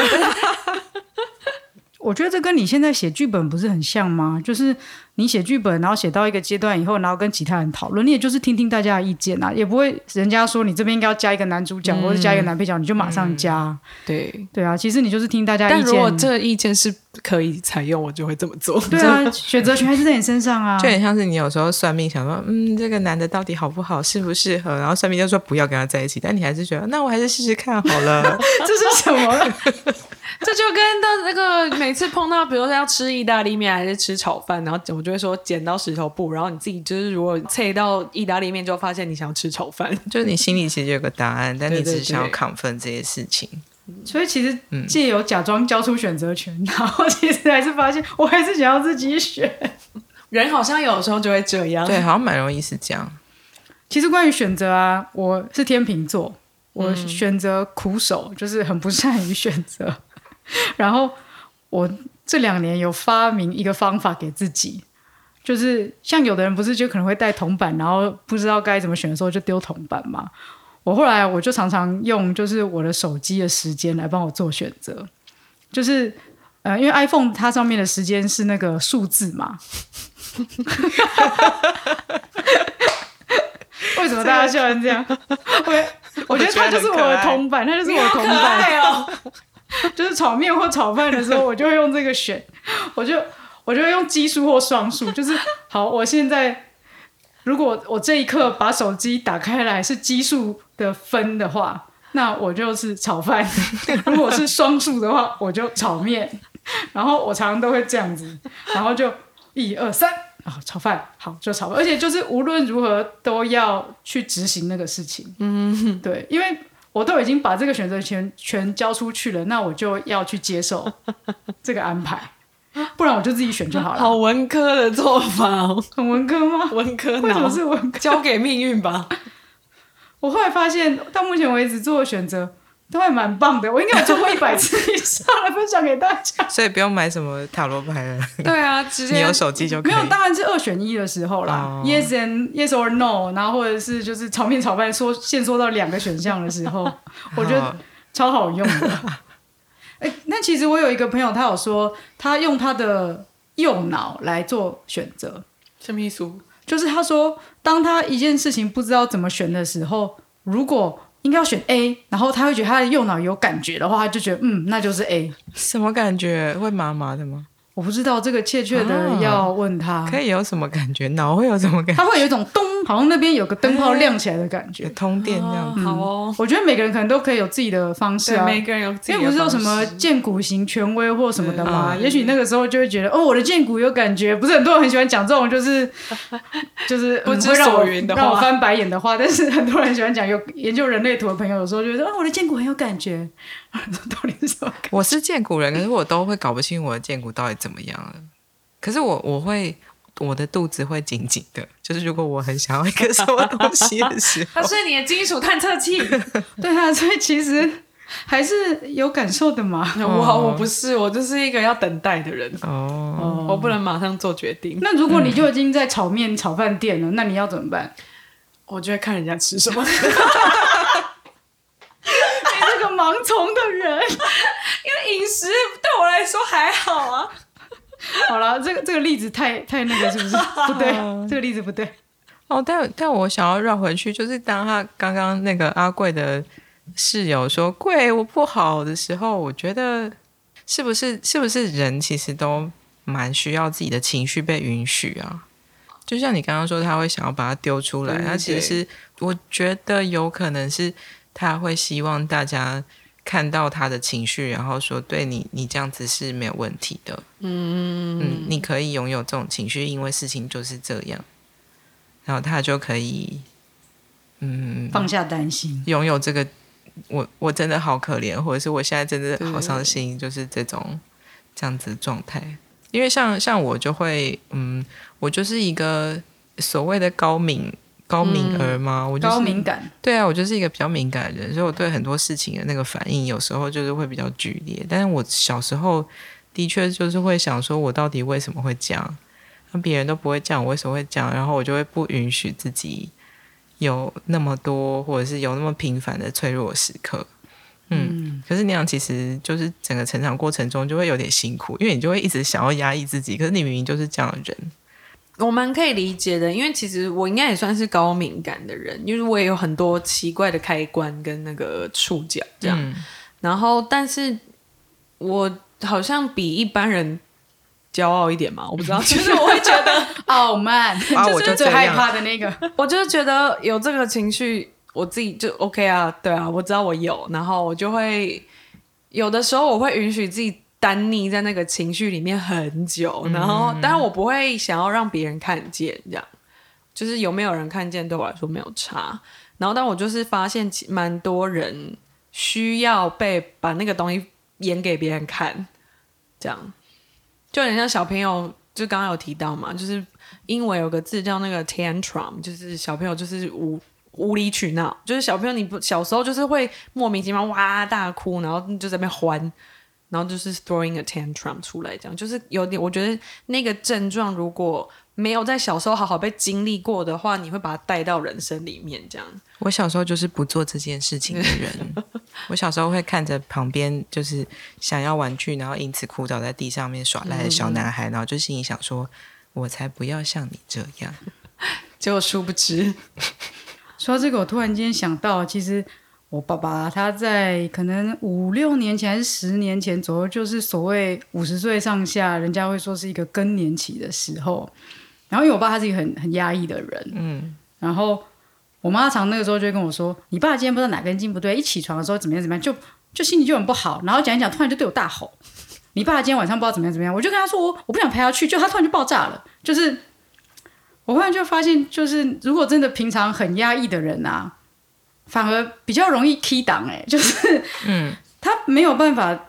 我觉得这跟你现在写剧本不是很像吗？就是你写剧本，然后写到一个阶段以后，然后跟其他人讨论，你也就是听听大家的意见啊，也不会人家说你这边应该要加一个男主角、或者加一个男配角，你就马上加。对，对啊，其实你就是听大家意但如果。这个意见是可以采用，我就会这么做。对啊，[LAUGHS] 选择权还是在你身上啊。就很像是你有时候算命，想说，嗯，这个男的到底好不好，适不适合，然后算命就说不要跟他在一起，但你还是觉得，那我还是试试看好了。[LAUGHS] 这是什么？[LAUGHS] 这就跟到那个每次碰到，比如说要吃意大利面还是吃炒饭，然后我就会说剪刀石头布，然后你自己就是如果猜到意大利面，就发现你想要吃炒饭。[LAUGHS] 就是你心里其实有个答案，但你只是想要对 confirm 这些事情。所以其实嗯借由假装交出选择权，然后其实还是发现，我还是想要自己选。[LAUGHS] 人好像有时候就会这样。对，好像蛮容易是这样。其实关于选择啊，我是天秤座，我选择苦手，就是很不善于选择。然后我这两年有发明一个方法给自己，就是像有的人不是就可能会带铜板，然后不知道该怎么选的时候就丢铜板嘛。我后来我就常常用就是我的手机的时间来帮我做选择，就是呃，因为 iPhone 它上面的时间是那个数字嘛。[LAUGHS] 为什么大家笑成这样？[LAUGHS] 我我觉得它就是我的铜板，它就是我的铜板。哦！[LAUGHS] 就是炒面或炒饭的时候，我就会用这个选，我就我就会用奇数或双数，就是好，我现在如果我这一刻把手机打开来是奇数的分的话，那我就是炒饭；[LAUGHS] 如果是双数的话，我就炒面。然后我常常都会这样子，然后就一二三啊，炒饭好就炒饭，而且就是无论如何都要去执行那个事情。嗯，对，因为我都已经把这个选择权全交出去了，那我就要去接受 [LAUGHS] 这个安排，不然我就自己选就好了。好文科的做法哦，[LAUGHS] 很文科吗？文科为什么是文科？交给命运吧。[LAUGHS] 我后来发现，到目前为止做的选择都还蛮棒的，我应该有做过一百次以上来分享给大家。[LAUGHS] 所以不用买什么塔罗牌了，对啊，[LAUGHS] 直接你有手机就可以。没有，当然是二选一的时候啦、哦 y e s and yes or no，然后或者是就是炒面炒饭说限缩到两个选项的时候，[LAUGHS] 我觉得超好用的。哎，那其实我有一个朋友，他有说他用他的右脑来做选择，什么意思？就是他说，当他一件事情不知道怎么选的时候，如果应该要选 A，然后他会觉得他的右脑有感觉的话，他就觉得嗯，那就是 A。什么感觉？会麻麻的吗？我不知道这个确切的啊要问他，可以有什么感觉？脑会有什么感觉？他会有一种咚，好像那边有个灯泡亮起来的感觉。通电这样。哦好哦，我觉得每个人可能都可以有自己的方式，啊。每个人有自己的因为不是有什么剑骨型权威或什么的嘛，嗯也许那个时候就会觉得哦，我的剑骨有感觉。不是很多人很喜欢讲这种，就是就是不知所云的话让我翻白眼的话。但是很多人喜欢讲有研究人类图的朋友，有时候就会说啊，我的剑骨很有感觉。[LAUGHS] 到底是什么感觉？我是剑骨人，可是我都会搞不清我的剑骨到底怎么样了。可是我我会我的肚子会紧紧的，就是如果我很想要一个什么东西的时候它，是你的金属探测器。[LAUGHS] 对啊，所以其实还是有感受的嘛。[LAUGHS] 我我不是，我就是一个要等待的人，哦，我不能马上做决定，那如果你就已经在炒面炒饭店了，那你要怎么办？[LAUGHS] 我就会看人家吃什么。你这个盲从的人。因为饮食对我来说还好啊。[LAUGHS] 好了，这个这个例子太太那个是不是？[LAUGHS] 不对，这个例子不对。哦，但但我想要绕回去，就是当他刚刚那个阿贵的室友说“贵我不好”的时候，我觉得是不是是不是人其实都蛮需要自己的情绪被允许啊？就像你刚刚说，他会想要把它丢出来，对他其实是我觉得有可能是他会希望大家看到他的情绪，然后说对你，你这样子是没有问题的。嗯嗯，你可以拥有这种情绪，因为事情就是这样。然后他就可以，嗯，放下担心，拥有这个，我我真的好可怜，或者是我现在真的好伤心，就是这种这样子的状态。因为像像我就会，嗯，我就是一个所谓的高敏高敏儿吗？我就高敏感，对啊，我就是一个比较敏感的人，所以我对很多事情的那个反应，有时候就是会比较剧烈。但是我小时候的确就是会想说，我到底为什么会这样？那别人都不会这样，我为什么会这样？然后我就会不允许自己有那么多，或者是有那么频繁的脆弱时刻。嗯，可是那样其实就是整个成长过程中就会有点辛苦，因为你就会一直想要压抑自己，可是你明明就是这样的人。我蛮可以理解的，因为其实我应该也算是高敏感的人，因为我也有很多奇怪的开关跟那个触角这样。然后，但是我好像比一般人。骄傲一点嘛，我不知道，[LAUGHS] 就是我会觉得傲慢，就是最害怕的那个。[LAUGHS] 我就觉得有这个情绪，我自己就 OK 啊，对啊，我知道我有，然后我就会有的时候我会允许自己单溺在那个情绪里面很久，然后，但是我不会想要让别人看见，这样就是有没有人看见对我来说没有差。然后，但我就是发现蛮多人需要被把那个东西演给别人看，这样。就有点像小朋友，就刚刚有提到嘛，就是英文有个字叫那个 tantrum，就是小朋友就是无无理取闹，就是小朋友你不小时候就是会莫名其妙哇大哭，然后就在那边欢，然后就是 throwing a tantrum 出来，这样就是有点，我觉得那个症状如果。没有在小时候好好被经历过的话，你会把它带到人生里面。这样，我小时候就是不做这件事情的人。[LAUGHS] 我小时候会看着旁边就是想要玩具，然后因此哭倒在地上面耍赖的小男孩，然后就心里想说：“我才不要像你这样。[LAUGHS] ”结果殊不知，说到这个，我突然间想到，其实我爸爸他在可能五六年前还是十年前左右，就是所谓五十岁上下，人家会说是一个更年期的时候。然后因为我爸他是一个很很压抑的人，嗯，然后我妈常那个时候就会跟我说：“你爸今天不知道哪根筋不对，一起床的时候怎么样怎么样，就就心情就很不好。”然后讲一讲，突然就对我大吼：“ [LAUGHS] 你爸今天晚上不知道怎么样怎么样。”我就跟他说：“我我不想陪他去。”就他突然就爆炸了。就是我忽然就发现，就是如果真的平常很压抑的人啊，反而比较容易 key 档哎，[LAUGHS] 就是嗯，他没有办法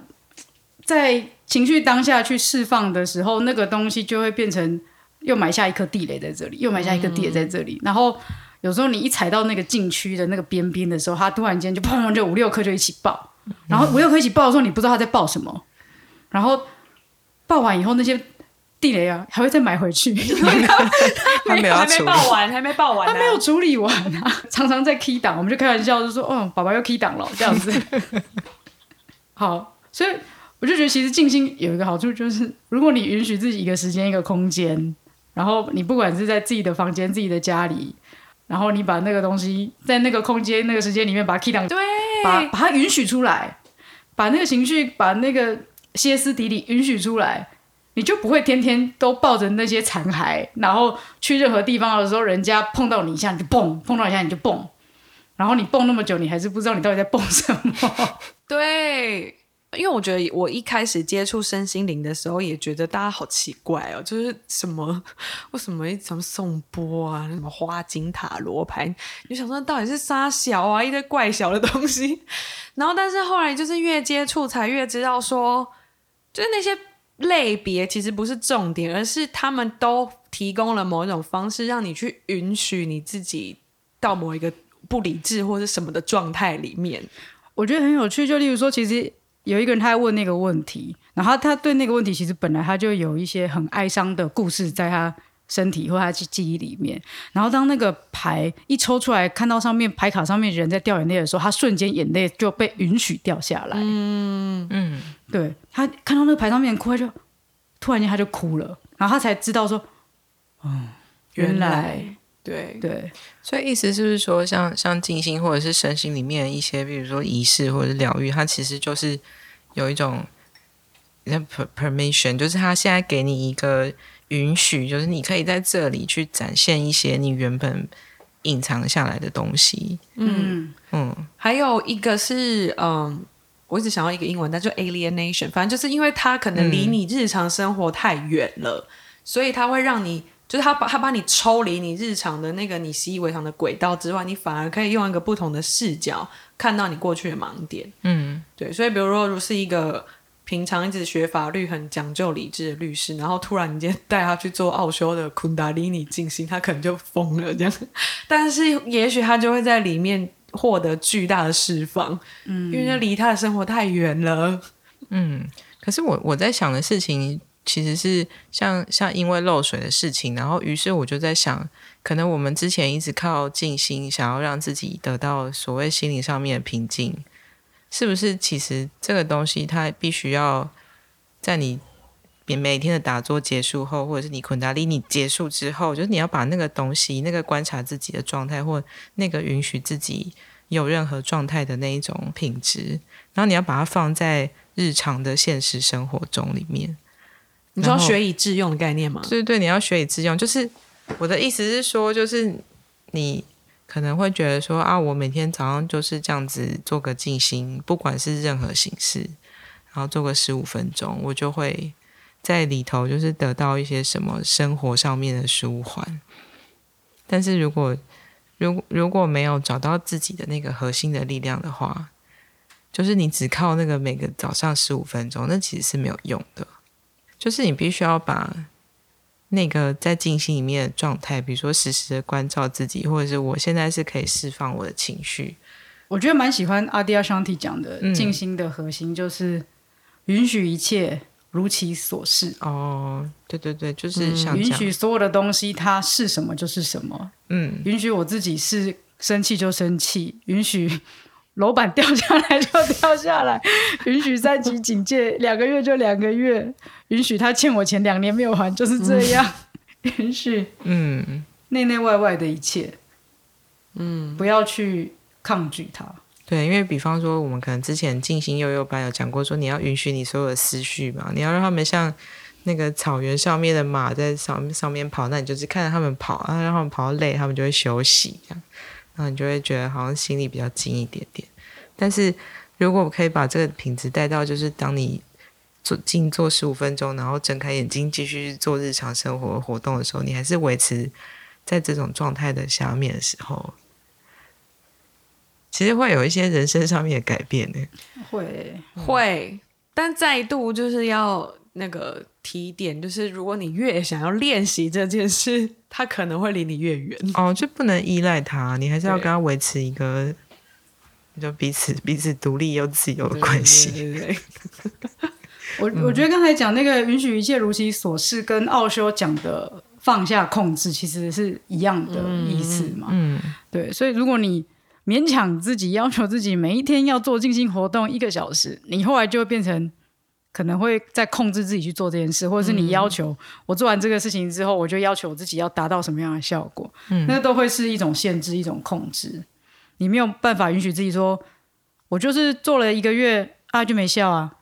在情绪当下去释放的时候，那个东西就会变成。又埋下一颗地雷在这里，又埋下一颗地雷在这里。然后有时候你一踩到那个禁区的那个边边的时候，它突然间就砰，就五六颗就一起爆。然后五六颗一起爆的时候，你不知道它在爆什么。然后爆完以后，那些地雷啊还会再买回去。[LAUGHS] 他没还没爆完，还没爆完，他没有处理完啊，常常在 key 档。我们就开玩笑就说：“哦，宝宝又 key 档了。”这样子。好，所以我就觉得其实静心有一个好处，就是如果你允许自己一个时间、一个空间。然后你不管是在自己的房间、自己的家里，然后你把那个东西在那个空间、那个时间里面把它 key 档，对，把把它允许出来，把那个情绪、把那个歇斯底里允许出来，你就不会天天都抱着那些残骸，然后去任何地方的时候，人家碰到你一下你就蹦，碰到一下你就蹦，然后你蹦那么久，你还是不知道你到底在蹦什么。对。因为我觉得我一开始接触身心灵的时候，也觉得大家好奇怪哦，就是什么为什么什么颂钵啊，什么花金塔罗牌，就想说到底是沙小啊，一堆怪小的东西。[LAUGHS] 然后，但是后来就是越接触，才越知道说，就是那些类别其实不是重点，而是他们都提供了某一种方式，让你去允许你自己到某一个不理智或者什么的状态里面。我觉得很有趣，就例如说，其实。有一个人，他在问那个问题，然后他对那个问题其实本来他就有一些很哀伤的故事在他身体或他记记忆里面。然后当那个牌一抽出来，看到上面牌卡上面人在掉眼泪的时候，他瞬间眼泪就被允许掉下来。嗯嗯，对他看到那个牌上面哭，他就突然间他就哭了，然后他才知道说，哦，原来。对对，所以意思是不是说，像像静心或者是身心里面一些，比如说仪式或者疗愈，它其实就是有一种那 permission，就是他现在给你一个允许，就是你可以在这里去展现一些你原本隐藏下来的东西。嗯嗯，还有一个是，嗯，我一直想要一个英文，但就 alienation，反正就是因为它可能离你日常生活太远了，所以它会让你，就是它把它把你抽离你日常的那个你习以为常的轨道之外，你反而可以用一个不同的视角看到你过去的盲点。嗯，对，所以比如说，如果是一个平常一直学法律、很讲究理智的律师，然后突然你今天带他去做奥修的昆达里尼静心，他可能就疯了这样。但是也许他就会在里面获得巨大的释放，嗯，因为那离他的生活太远了。嗯，可是我我在想的事情其实是像像因为漏水的事情，然后于是我就在想，可能我们之前一直靠静心，想要让自己得到所谓心灵上面的平静，是不是？其实这个东西它必须要在你每每天的打坐结束后，或者是你昆达里你结束之后，就是你要把那个东西，那个观察自己的状态，或那个允许自己有任何状态的那一种品质，然后你要把它放在日常的现实生活中里面。你说学以致用的概念吗？对对，你要学以致用。就是我的意思是说，就是你可能会觉得说啊，我每天早上就是这样子做个静心，不管是任何形式，然后做个十五分钟，我就会在里头就是得到一些什么生活上面的舒缓。但是如果如如果没有找到自己的那个核心的力量的话，就是你只靠那个每个早上十五分钟，那其实是没有用的。就是你必须要把那个在静心里面的状态，比如说时时的关照自己，或者是我现在是可以释放我的情绪。我觉得蛮喜欢阿迪亚香提讲的嗯静心的核心，就是允许一切如其所是，哦，对对对，就是像这允样，许所有的东西它是什么就是什么，嗯，允许我自己是生气就生气，允许楼板掉下来就掉下来，[LAUGHS] 允许三级警戒两个月就两个月，允许他欠我钱两年没有还，就是这样，允许嗯，内内外外的一切，嗯，不要去抗拒它。对，因为比方说，我们可能之前静心幼幼班有讲过，说你要允许你所有的思绪嘛，你要让他们像那个草原上面的马在上上面跑，那你就是看着他们跑，啊，让他们跑到累，他们就会休息，这样，然后你就会觉得好像心里比较静一点点。但是如果我可以把这个品质带到，就是当你做静坐十五分钟，然后睁开眼睛继续做日常生活活动的时候，你还是维持在这种状态的下面的时候，其实会有一些人生上面的改变呢。会，会，但再度就是要那个提点，就是如果你越想要练习这件事，[LAUGHS] 它可能会离你越远。哦，就不能依赖他，你还是要跟他维持一个，就彼此彼此独立又自由的关系。对对对对 [LAUGHS] 我我觉得刚才讲那个允许一切如其所是，跟奥修讲的放下控制其实是一样的意思嘛。嗯，对，所以如果你勉强自己要求自己每一天要做静心活动一个小时，你后来就会变成可能会在控制自己去做这件事，或者是你要求、我做完这个事情之后，我就要求我自己要达到什么样的效果，嗯。那都会是一种限制，一种控制。你没有办法允许自己说，我就是做了一个月啊就没效啊，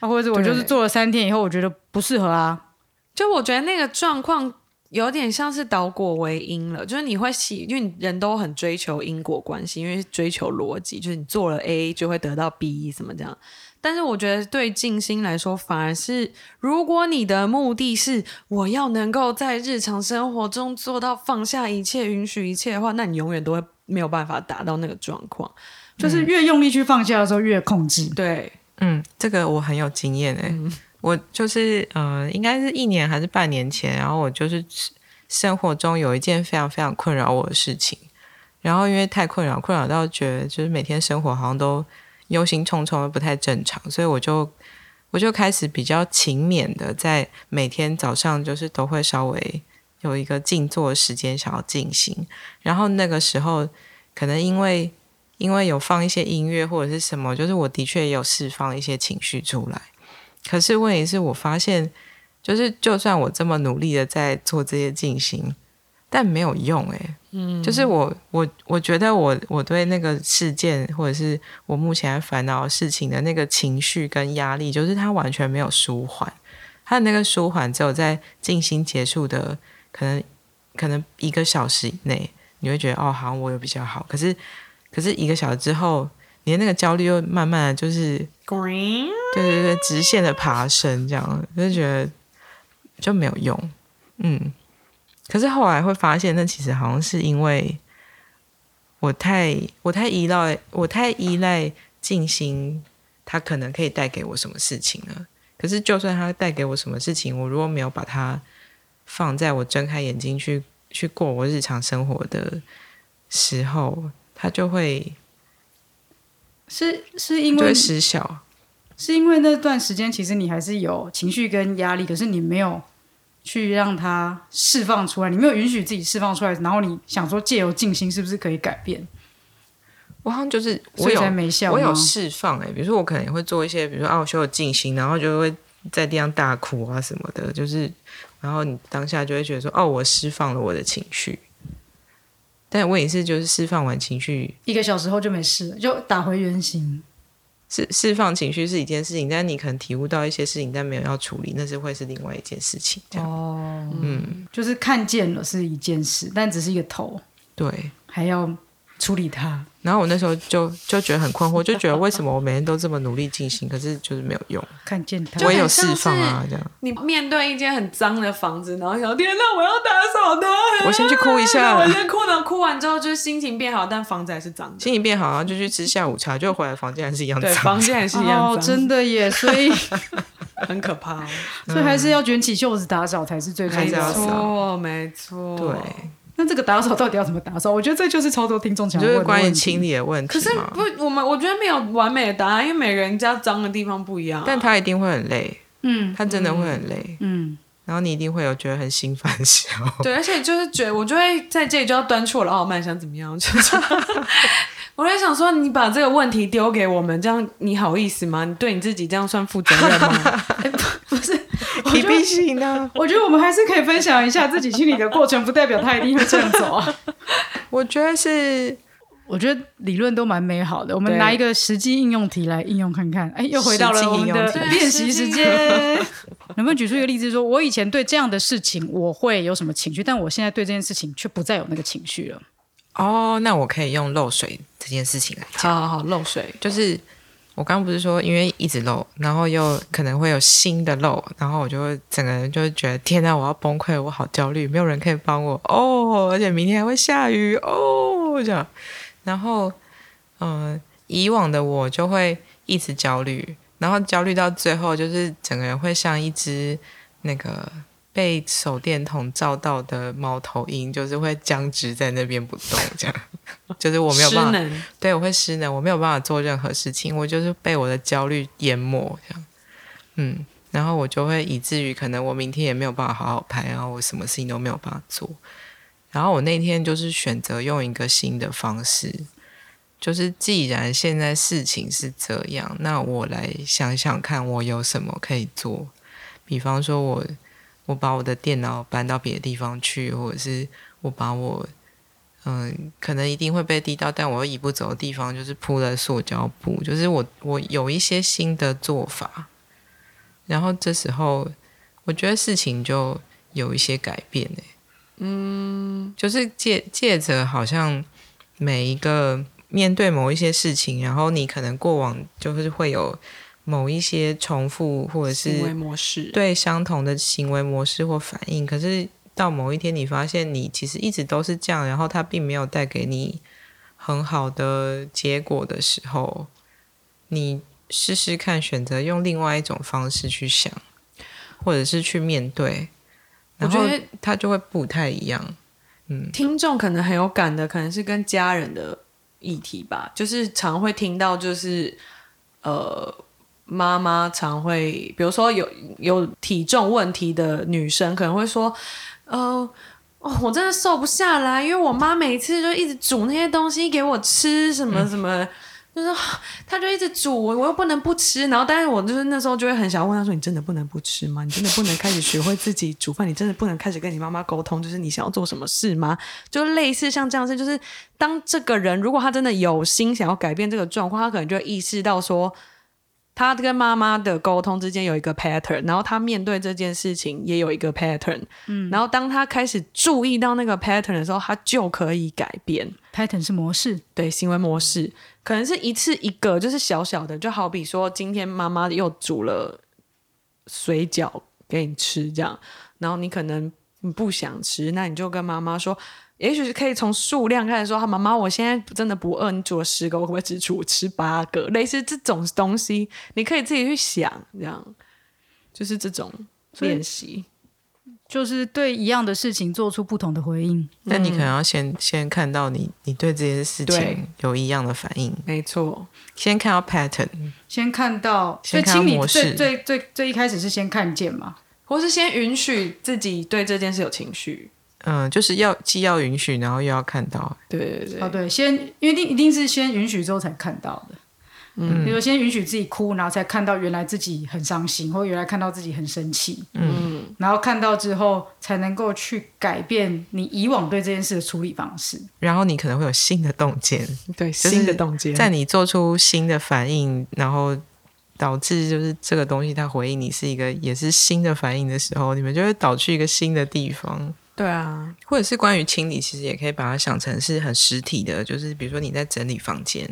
啊，或者是我就是做了三天以后，我觉得不适合啊，就我觉得那个状况有点像是倒果为因了，就是你会喜，因为人都很追求因果关系，因为追求逻辑，就是你做了 A 就会得到 B 什么这样。但是我觉得对静心来说，反而是如果你的目的是我要能够在日常生活中做到放下一切、允许一切的话，那你永远都会没有办法达到那个状况。就是越用力去放下的时候越控制。对，嗯，这个我很有经验诶。我就是呃，应该是一年还是半年前，然后我就是生活中有一件非常非常困扰我的事情，然后因为太困扰，困扰到觉得就是每天生活好像都忧心忡忡的，不太正常，所以我就我就开始比较勤勉的，在每天早上就是都会稍微有一个静坐的时间，想要静心，然后那个时候可能因为因为有放一些音乐或者是什么，就是我的确也有释放一些情绪出来。可是问题是我发现，就是就算我这么努力的在做这些静心，但没有用诶、嗯，就是我我我觉得我我对那个事件或者是我目前烦恼事情的那个情绪跟压力，就是它完全没有舒缓。它的那个舒缓只有在静心结束的可能可能一个小时以内，你会觉得哦，好像我有比较好。可是可是一个小时之后，你的那个焦虑又慢慢的就是，Green 对对对，直线的爬升，这样就觉得就没有用，嗯。可是后来会发现，那其实好像是因为我太我太依赖我太依赖静心，它可能可以带给我什么事情了。可是就算它带给我什么事情，我如果没有把它放在我睁开眼睛去去过我日常生活的时候，它就会是是因为失效。是因为那段时间其实你还是有情绪跟压力，可是你没有去让它释放出来，你没有允许自己释放出来，然后你想说借由静心是不是可以改变，我好像就是我有才没效吗。我有释放哎、比如说我可能也会做一些，比如说啊，我修有静心，然后就会在地上大哭啊什么的，就是，然后你当下就会觉得说，哦，我释放了我的情绪，但我也是就是释放完情绪，一个小时后就没事了，就打回原形。释释放情绪是一件事情，但你可能体悟到一些事情，但没有要处理，那是会是另外一件事情。这样，哦，嗯，就是看见了是一件事，但只是一个头，对。还要处理它。然后我那时候就就觉得很困惑，就觉得为什么我每天都这么努力进行，可是就是没有用，看见他我也有释放啊，是这样。你面对一间很脏的房子，然后想天哪，我要打扫它，我先去哭一下我先哭，然后哭完之后就是心情变好，但房子还是脏的。心情变好，然后就去吃下午茶，就回来房间还是一样对，脏。房间还是一样哦，真的耶，所以 [LAUGHS] 很可怕哦。所以还是要卷起袖子打扫才是最重还是要要的。没错，没错，对，[LAUGHS] 那这个打扫到底要怎么打扫？我觉得这就是超多听众想就是问的问题。关于清理的问题可是。不，我们我觉得没有完美的答案，因为每个人家脏的地方不一样啊、但他一定会很累，嗯。他真的会很累，嗯，然后你一定会有觉得很心烦的时候。对，而且就是觉得我就会在这里就要端出我的傲慢，想怎么样？[LAUGHS] 就是我在想说，你把这个问题丢给我们，这样你好意思吗？你对你自己这样算负责任吗？[LAUGHS] 不是你必须呢？我觉得我们还是可以分享一下自己清理的过程，不代表他一定会这样走啊。我觉得是我觉得理论都蛮美好的，我们拿一个实际应用题来应用看看。哎，又回到了我们的应用题练习时间。[LAUGHS] 能不能举出一个例子说，我以前对这样的事情我会有什么情绪，但我现在对这件事情却不再有那个情绪了？哦，那我可以用漏水这件事情来讲，好好好，漏水。就是我刚刚不是说，因为一直漏，然后又可能会有新的漏，然后我就会整个人就会觉得天哪，我要崩溃，我好焦虑，没有人可以帮我哦，而且明天还会下雨哦，这样，然后嗯、呃以往的我就会一直焦虑，然后焦虑到最后，就是整个人会像一只那个。被手电筒照到的猫头鹰，就是会僵直在那边不动，这样，[LAUGHS] 就是我没有办法，对，我会失能，我没有办法做任何事情，我就是被我的焦虑淹没这样，嗯，然后我就会以至于可能我明天也没有办法好好拍，然后我什么事情都没有办法做，然后我那天就是选择用一个新的方式，就是既然现在事情是这样，那我来想想看我有什么可以做，比方说我我把我的电脑搬到别的地方去，或者是我把我嗯，可能一定会被滴到，但我又移不走的地方，就是铺了塑胶布，就是我我有一些新的做法，然后这时候我觉得事情就有一些改变呢。嗯，就是借借着好像每一个面对某一些事情，然后你可能过往就是会有某一些重复或者是行为模式。对相同的行为模式或反应，可是到某一天你发现你其实一直都是这样，然后它并没有带给你很好的结果的时候，你试试看选择用另外一种方式去想，或者是去面对，我觉得它就会不太一样。嗯听众可能很有感的，可能是跟家人的议题吧，就是常会听到，就是呃，妈妈常会，比如说有有体重问题的女生，可能会说，呃。哦，我真的瘦不下来，因为我妈每次就一直煮那些东西给我吃，什么什么，就是他就一直煮，我我又不能不吃。然后，但是我就是那时候就会很想问他说：“你真的不能不吃吗？你真的不能开始学会自己煮饭？你真的不能开始跟你妈妈沟通，就是你想要做什么事吗？”就类似像这样子，就是当这个人如果他真的有心想要改变这个状况，他可能就会意识到说，他跟妈妈的沟通之间有一个 pattern，然后他面对这件事情也有一个 pattern，嗯，然后当他开始注意到那个 pattern 的时候，他就可以改变。pattern 是模式，对行为模式，可能是一次一个，就是小小的，就好比说今天妈妈又煮了水饺给你吃，这样，然后你可能你不想吃，那你就跟妈妈说，也许是可以从数量开始说，妈妈，我现在真的不饿，你煮了十个，我可不可以只煮吃八个？类似这种东西，你可以自己去想，这样就是这种练习。就是对一样的事情做出不同的回应。但你可能要先先看到你你对这件事情有一样的反应，没错，先看到 pattern，先看到，所先看到以清理模式最最最最一开始是先看见嘛，或是先允许自己对这件事有情绪。嗯，就是要既要允许，然后又要看到，对对对，哦对，先因为一定一定是先允许之后才看到的。嗯，比如说先允许自己哭，然后才看到原来自己很伤心，或原来看到自己很生气，嗯，然后看到之后才能够去改变你以往对这件事的处理方式。然后你可能会有新的洞见，对，新的洞见，在你做出新的反应，然后导致就是这个东西它回应你是一个也是新的反应的时候，你们就会导去一个新的地方。对啊，或者是关于清理，其实也可以把它想成是很实体的，就是比如说你在整理房间，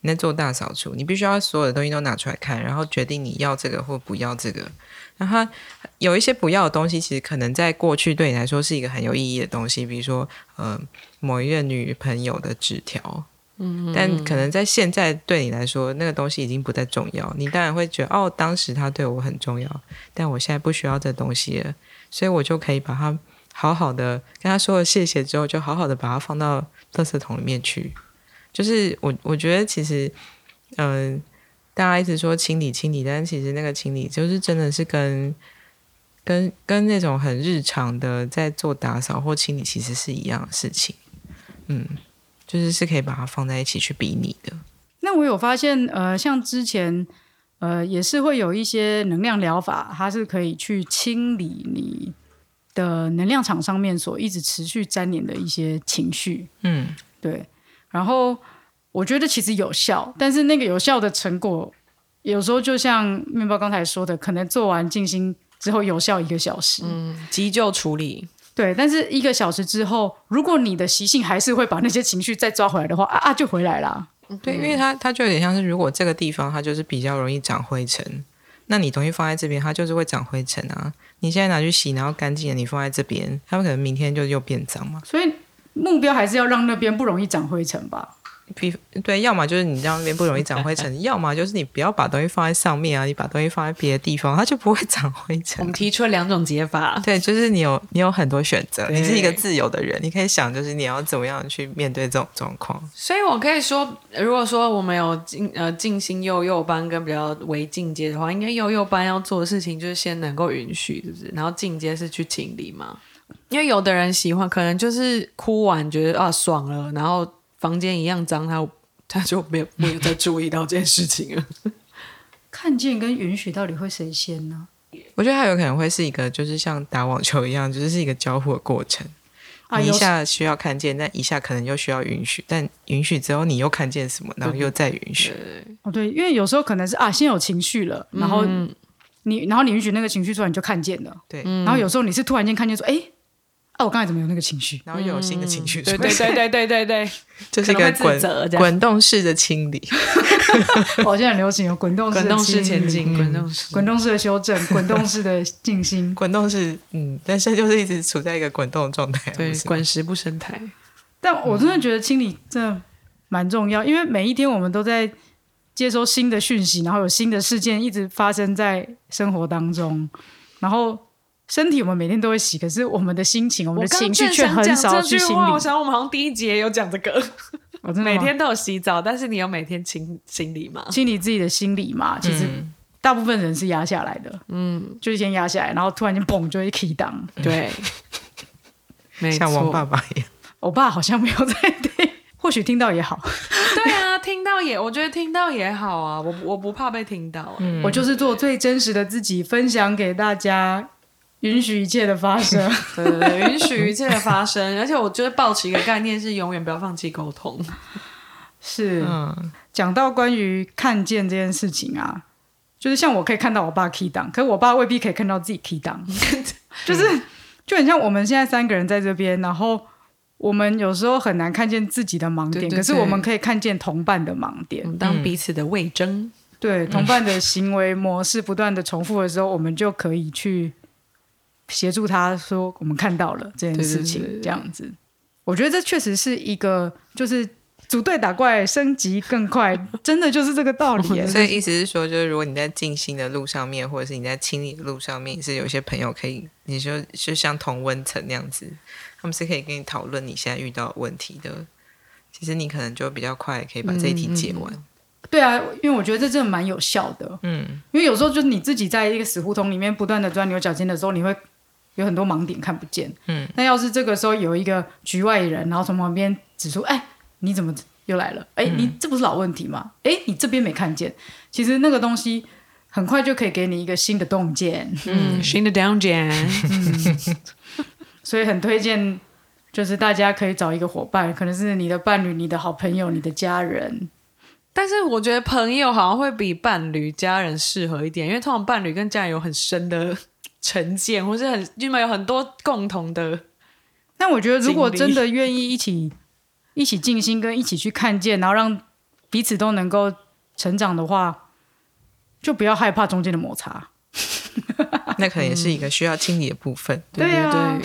你在做大扫除，你必须要所有的东西都拿出来看，然后决定你要这个或不要这个。然后它有一些不要的东西，其实可能在过去对你来说是一个很有意义的东西，比如说呃某一个女朋友的纸条。嗯，但可能在现在对你来说，那个东西已经不再重要。你当然会觉得，哦，当时他对我很重要，但我现在不需要这东西了，所以我就可以把它好好的跟他说了谢谢之后，就好好的把它放到垃圾桶里面去。就是我我觉得其实，嗯、大家一直说清理清理，但是其实那个清理就是真的是跟跟跟那种很日常的在做打扫或清理其实是一样的事情。嗯，就是是可以把它放在一起去比拟的。那我有发现，呃，像之前，呃，也是会有一些能量疗法，它是可以去清理你的能量场上面所一直持续粘连的一些情绪。嗯，对，然后我觉得其实有效，但是那个有效的成果，有时候就像面包刚才说的，可能做完静心之后有效一个小时，急救处理，对，但是一个小时之后，如果你的习性还是会把那些情绪再抓回来的话，啊啊就回来啦。对，因为它它就有点像是，如果这个地方它就是比较容易长灰尘，那你东西放在这边，它就是会长灰尘啊。你现在拿去洗，然后干净了，你放在这边，他们可能明天就又变脏嘛。所以目标还是要让那边不容易长灰尘吧。比对，要么就是你让那边不容易长灰尘，[LAUGHS] 要么就是你不要把东西放在上面啊，你把东西放在别的地方，它就不会长灰尘我们。提出了两种解法。对，就是你有你有很多选择，你是一个自由的人，你可以想就是你要怎么样去面对这种状况。所以我可以说，如果说我们有进呃静心幼幼班跟比较为进阶的话，应该幼幼班要做的事情就是先能够允许，是不是？然后进阶是去清理嘛。因为有的人喜欢，可能就是哭完觉得啊爽了，然后房间一样脏，他他就没有没有再注意到这件事情了。看见跟允许到底会谁先呢？我觉得他有可能会是一个，就是像打网球一样，就是是一个交互的过程。啊，你一下需要看见，但一下可能又需要允许，但允许之后你又看见什么，然后又再允许。哦对，因为有时候可能是啊，先有情绪了，然后嗯你然后你允许那个情绪出来，你就看见了。对，然后有时候你是突然间看见说，哎，啊，我刚才怎么有那个情绪？然后又有新的情绪出对现，对对对对对对，[LAUGHS] 就是一可能会个滚自责这样滚动式的清理。我，[LAUGHS] 现在很流行有滚动式的滚动式清理前进，滚动式。滚动式的修正，[LAUGHS] 滚动式的静心。滚动式嗯，但是就是一直处在一个滚动的状态。对不，是吗滚石不生苔。但我真的觉得清理真的蛮重要，因为每一天我们都在接收新的讯息，然后有新的事件一直发生在生活当中，然后身体我们每天都会洗，可是我们的心情、我们的情绪却很少去清理我。想我们好像第一节有讲这个，我真的每天都有洗澡，但是你有每天清清理吗？清理自己的心理嘛，其实嗯大部分人是压下来的，嗯，就是先压下来，然后突然间嘣就会 key down。对，[LAUGHS] 没像王爸。爸一样。我爸好像没有在听，[LAUGHS] 或许听到也好，对啊，听到也，我觉得听到也好啊，我我不怕被听到。嗯，我就是做最真实的自己，分享给大家，允许一切的发生。[LAUGHS] 对对对，允许一切的发生，而且我觉得抱持一个概念是永远不要放弃沟通。是，嗯，讲到关于看见这件事情啊，就是像我可以看到我爸 key 档，可是我爸未必可以看到自己 key 档，[LAUGHS] 就是就很像我们现在三个人在这边，然后我们有时候很难看见自己的盲点，对对可是我们可以看见同伴的盲点。当彼此的魏征。对同伴的行为模式不断的重复的时候，我们就可以去协助他说我们看到了这件事情对对对对，对这样子。我觉得这确实是一个就是组队打怪升级更快，[LAUGHS] 真的就是这个道理。所以意思是说，就是如果你在静心的路上面，或者是你在清理的路上面，是有些朋友可以，你说就像同温层那样子，他们是可以跟你讨论你现在遇到的问题的。其实你可能就比较快可以把这一题解完。对啊，因为我觉得这真的蛮有效的。嗯，因为有时候就是你自己在一个死胡同里面不断的钻牛角尖的时候，你会有很多盲点看不见。嗯，那要是这个时候有一个局外人，然后从旁边指出，哎，你怎么又来了？哎，你这不是老问题吗？哎，你这边没看见，其实那个东西很快就可以给你一个新的洞见。嗯，新的 down jam。所以很推荐，就是大家可以找一个伙伴，可能是你的伴侣、你的好朋友、你的家人。但是我觉得朋友好像会比伴侣、家人适合一点，因为通常伴侣跟家人有很深的成见，或是很因为有很多共同的。但我觉得，如果真的愿意一起一起静心，跟一起去看见，然后让彼此都能够成长的话，就不要害怕中间的摩擦。[LAUGHS] 那可能也是一个需要清理的部分。对对啊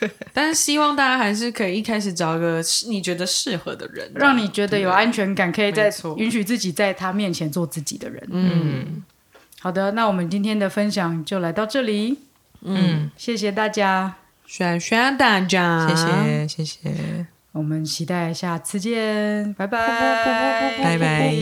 对，但是希望大家还是可以一开始找一个你觉得适合的人，让你觉得有安全感，可以在允许自己在他面前做自己的人。嗯好的那我们今天的分享就来到这里。嗯。谢谢大家。轩轩大家谢谢谢谢。我们期待下次见。拜拜。拜拜。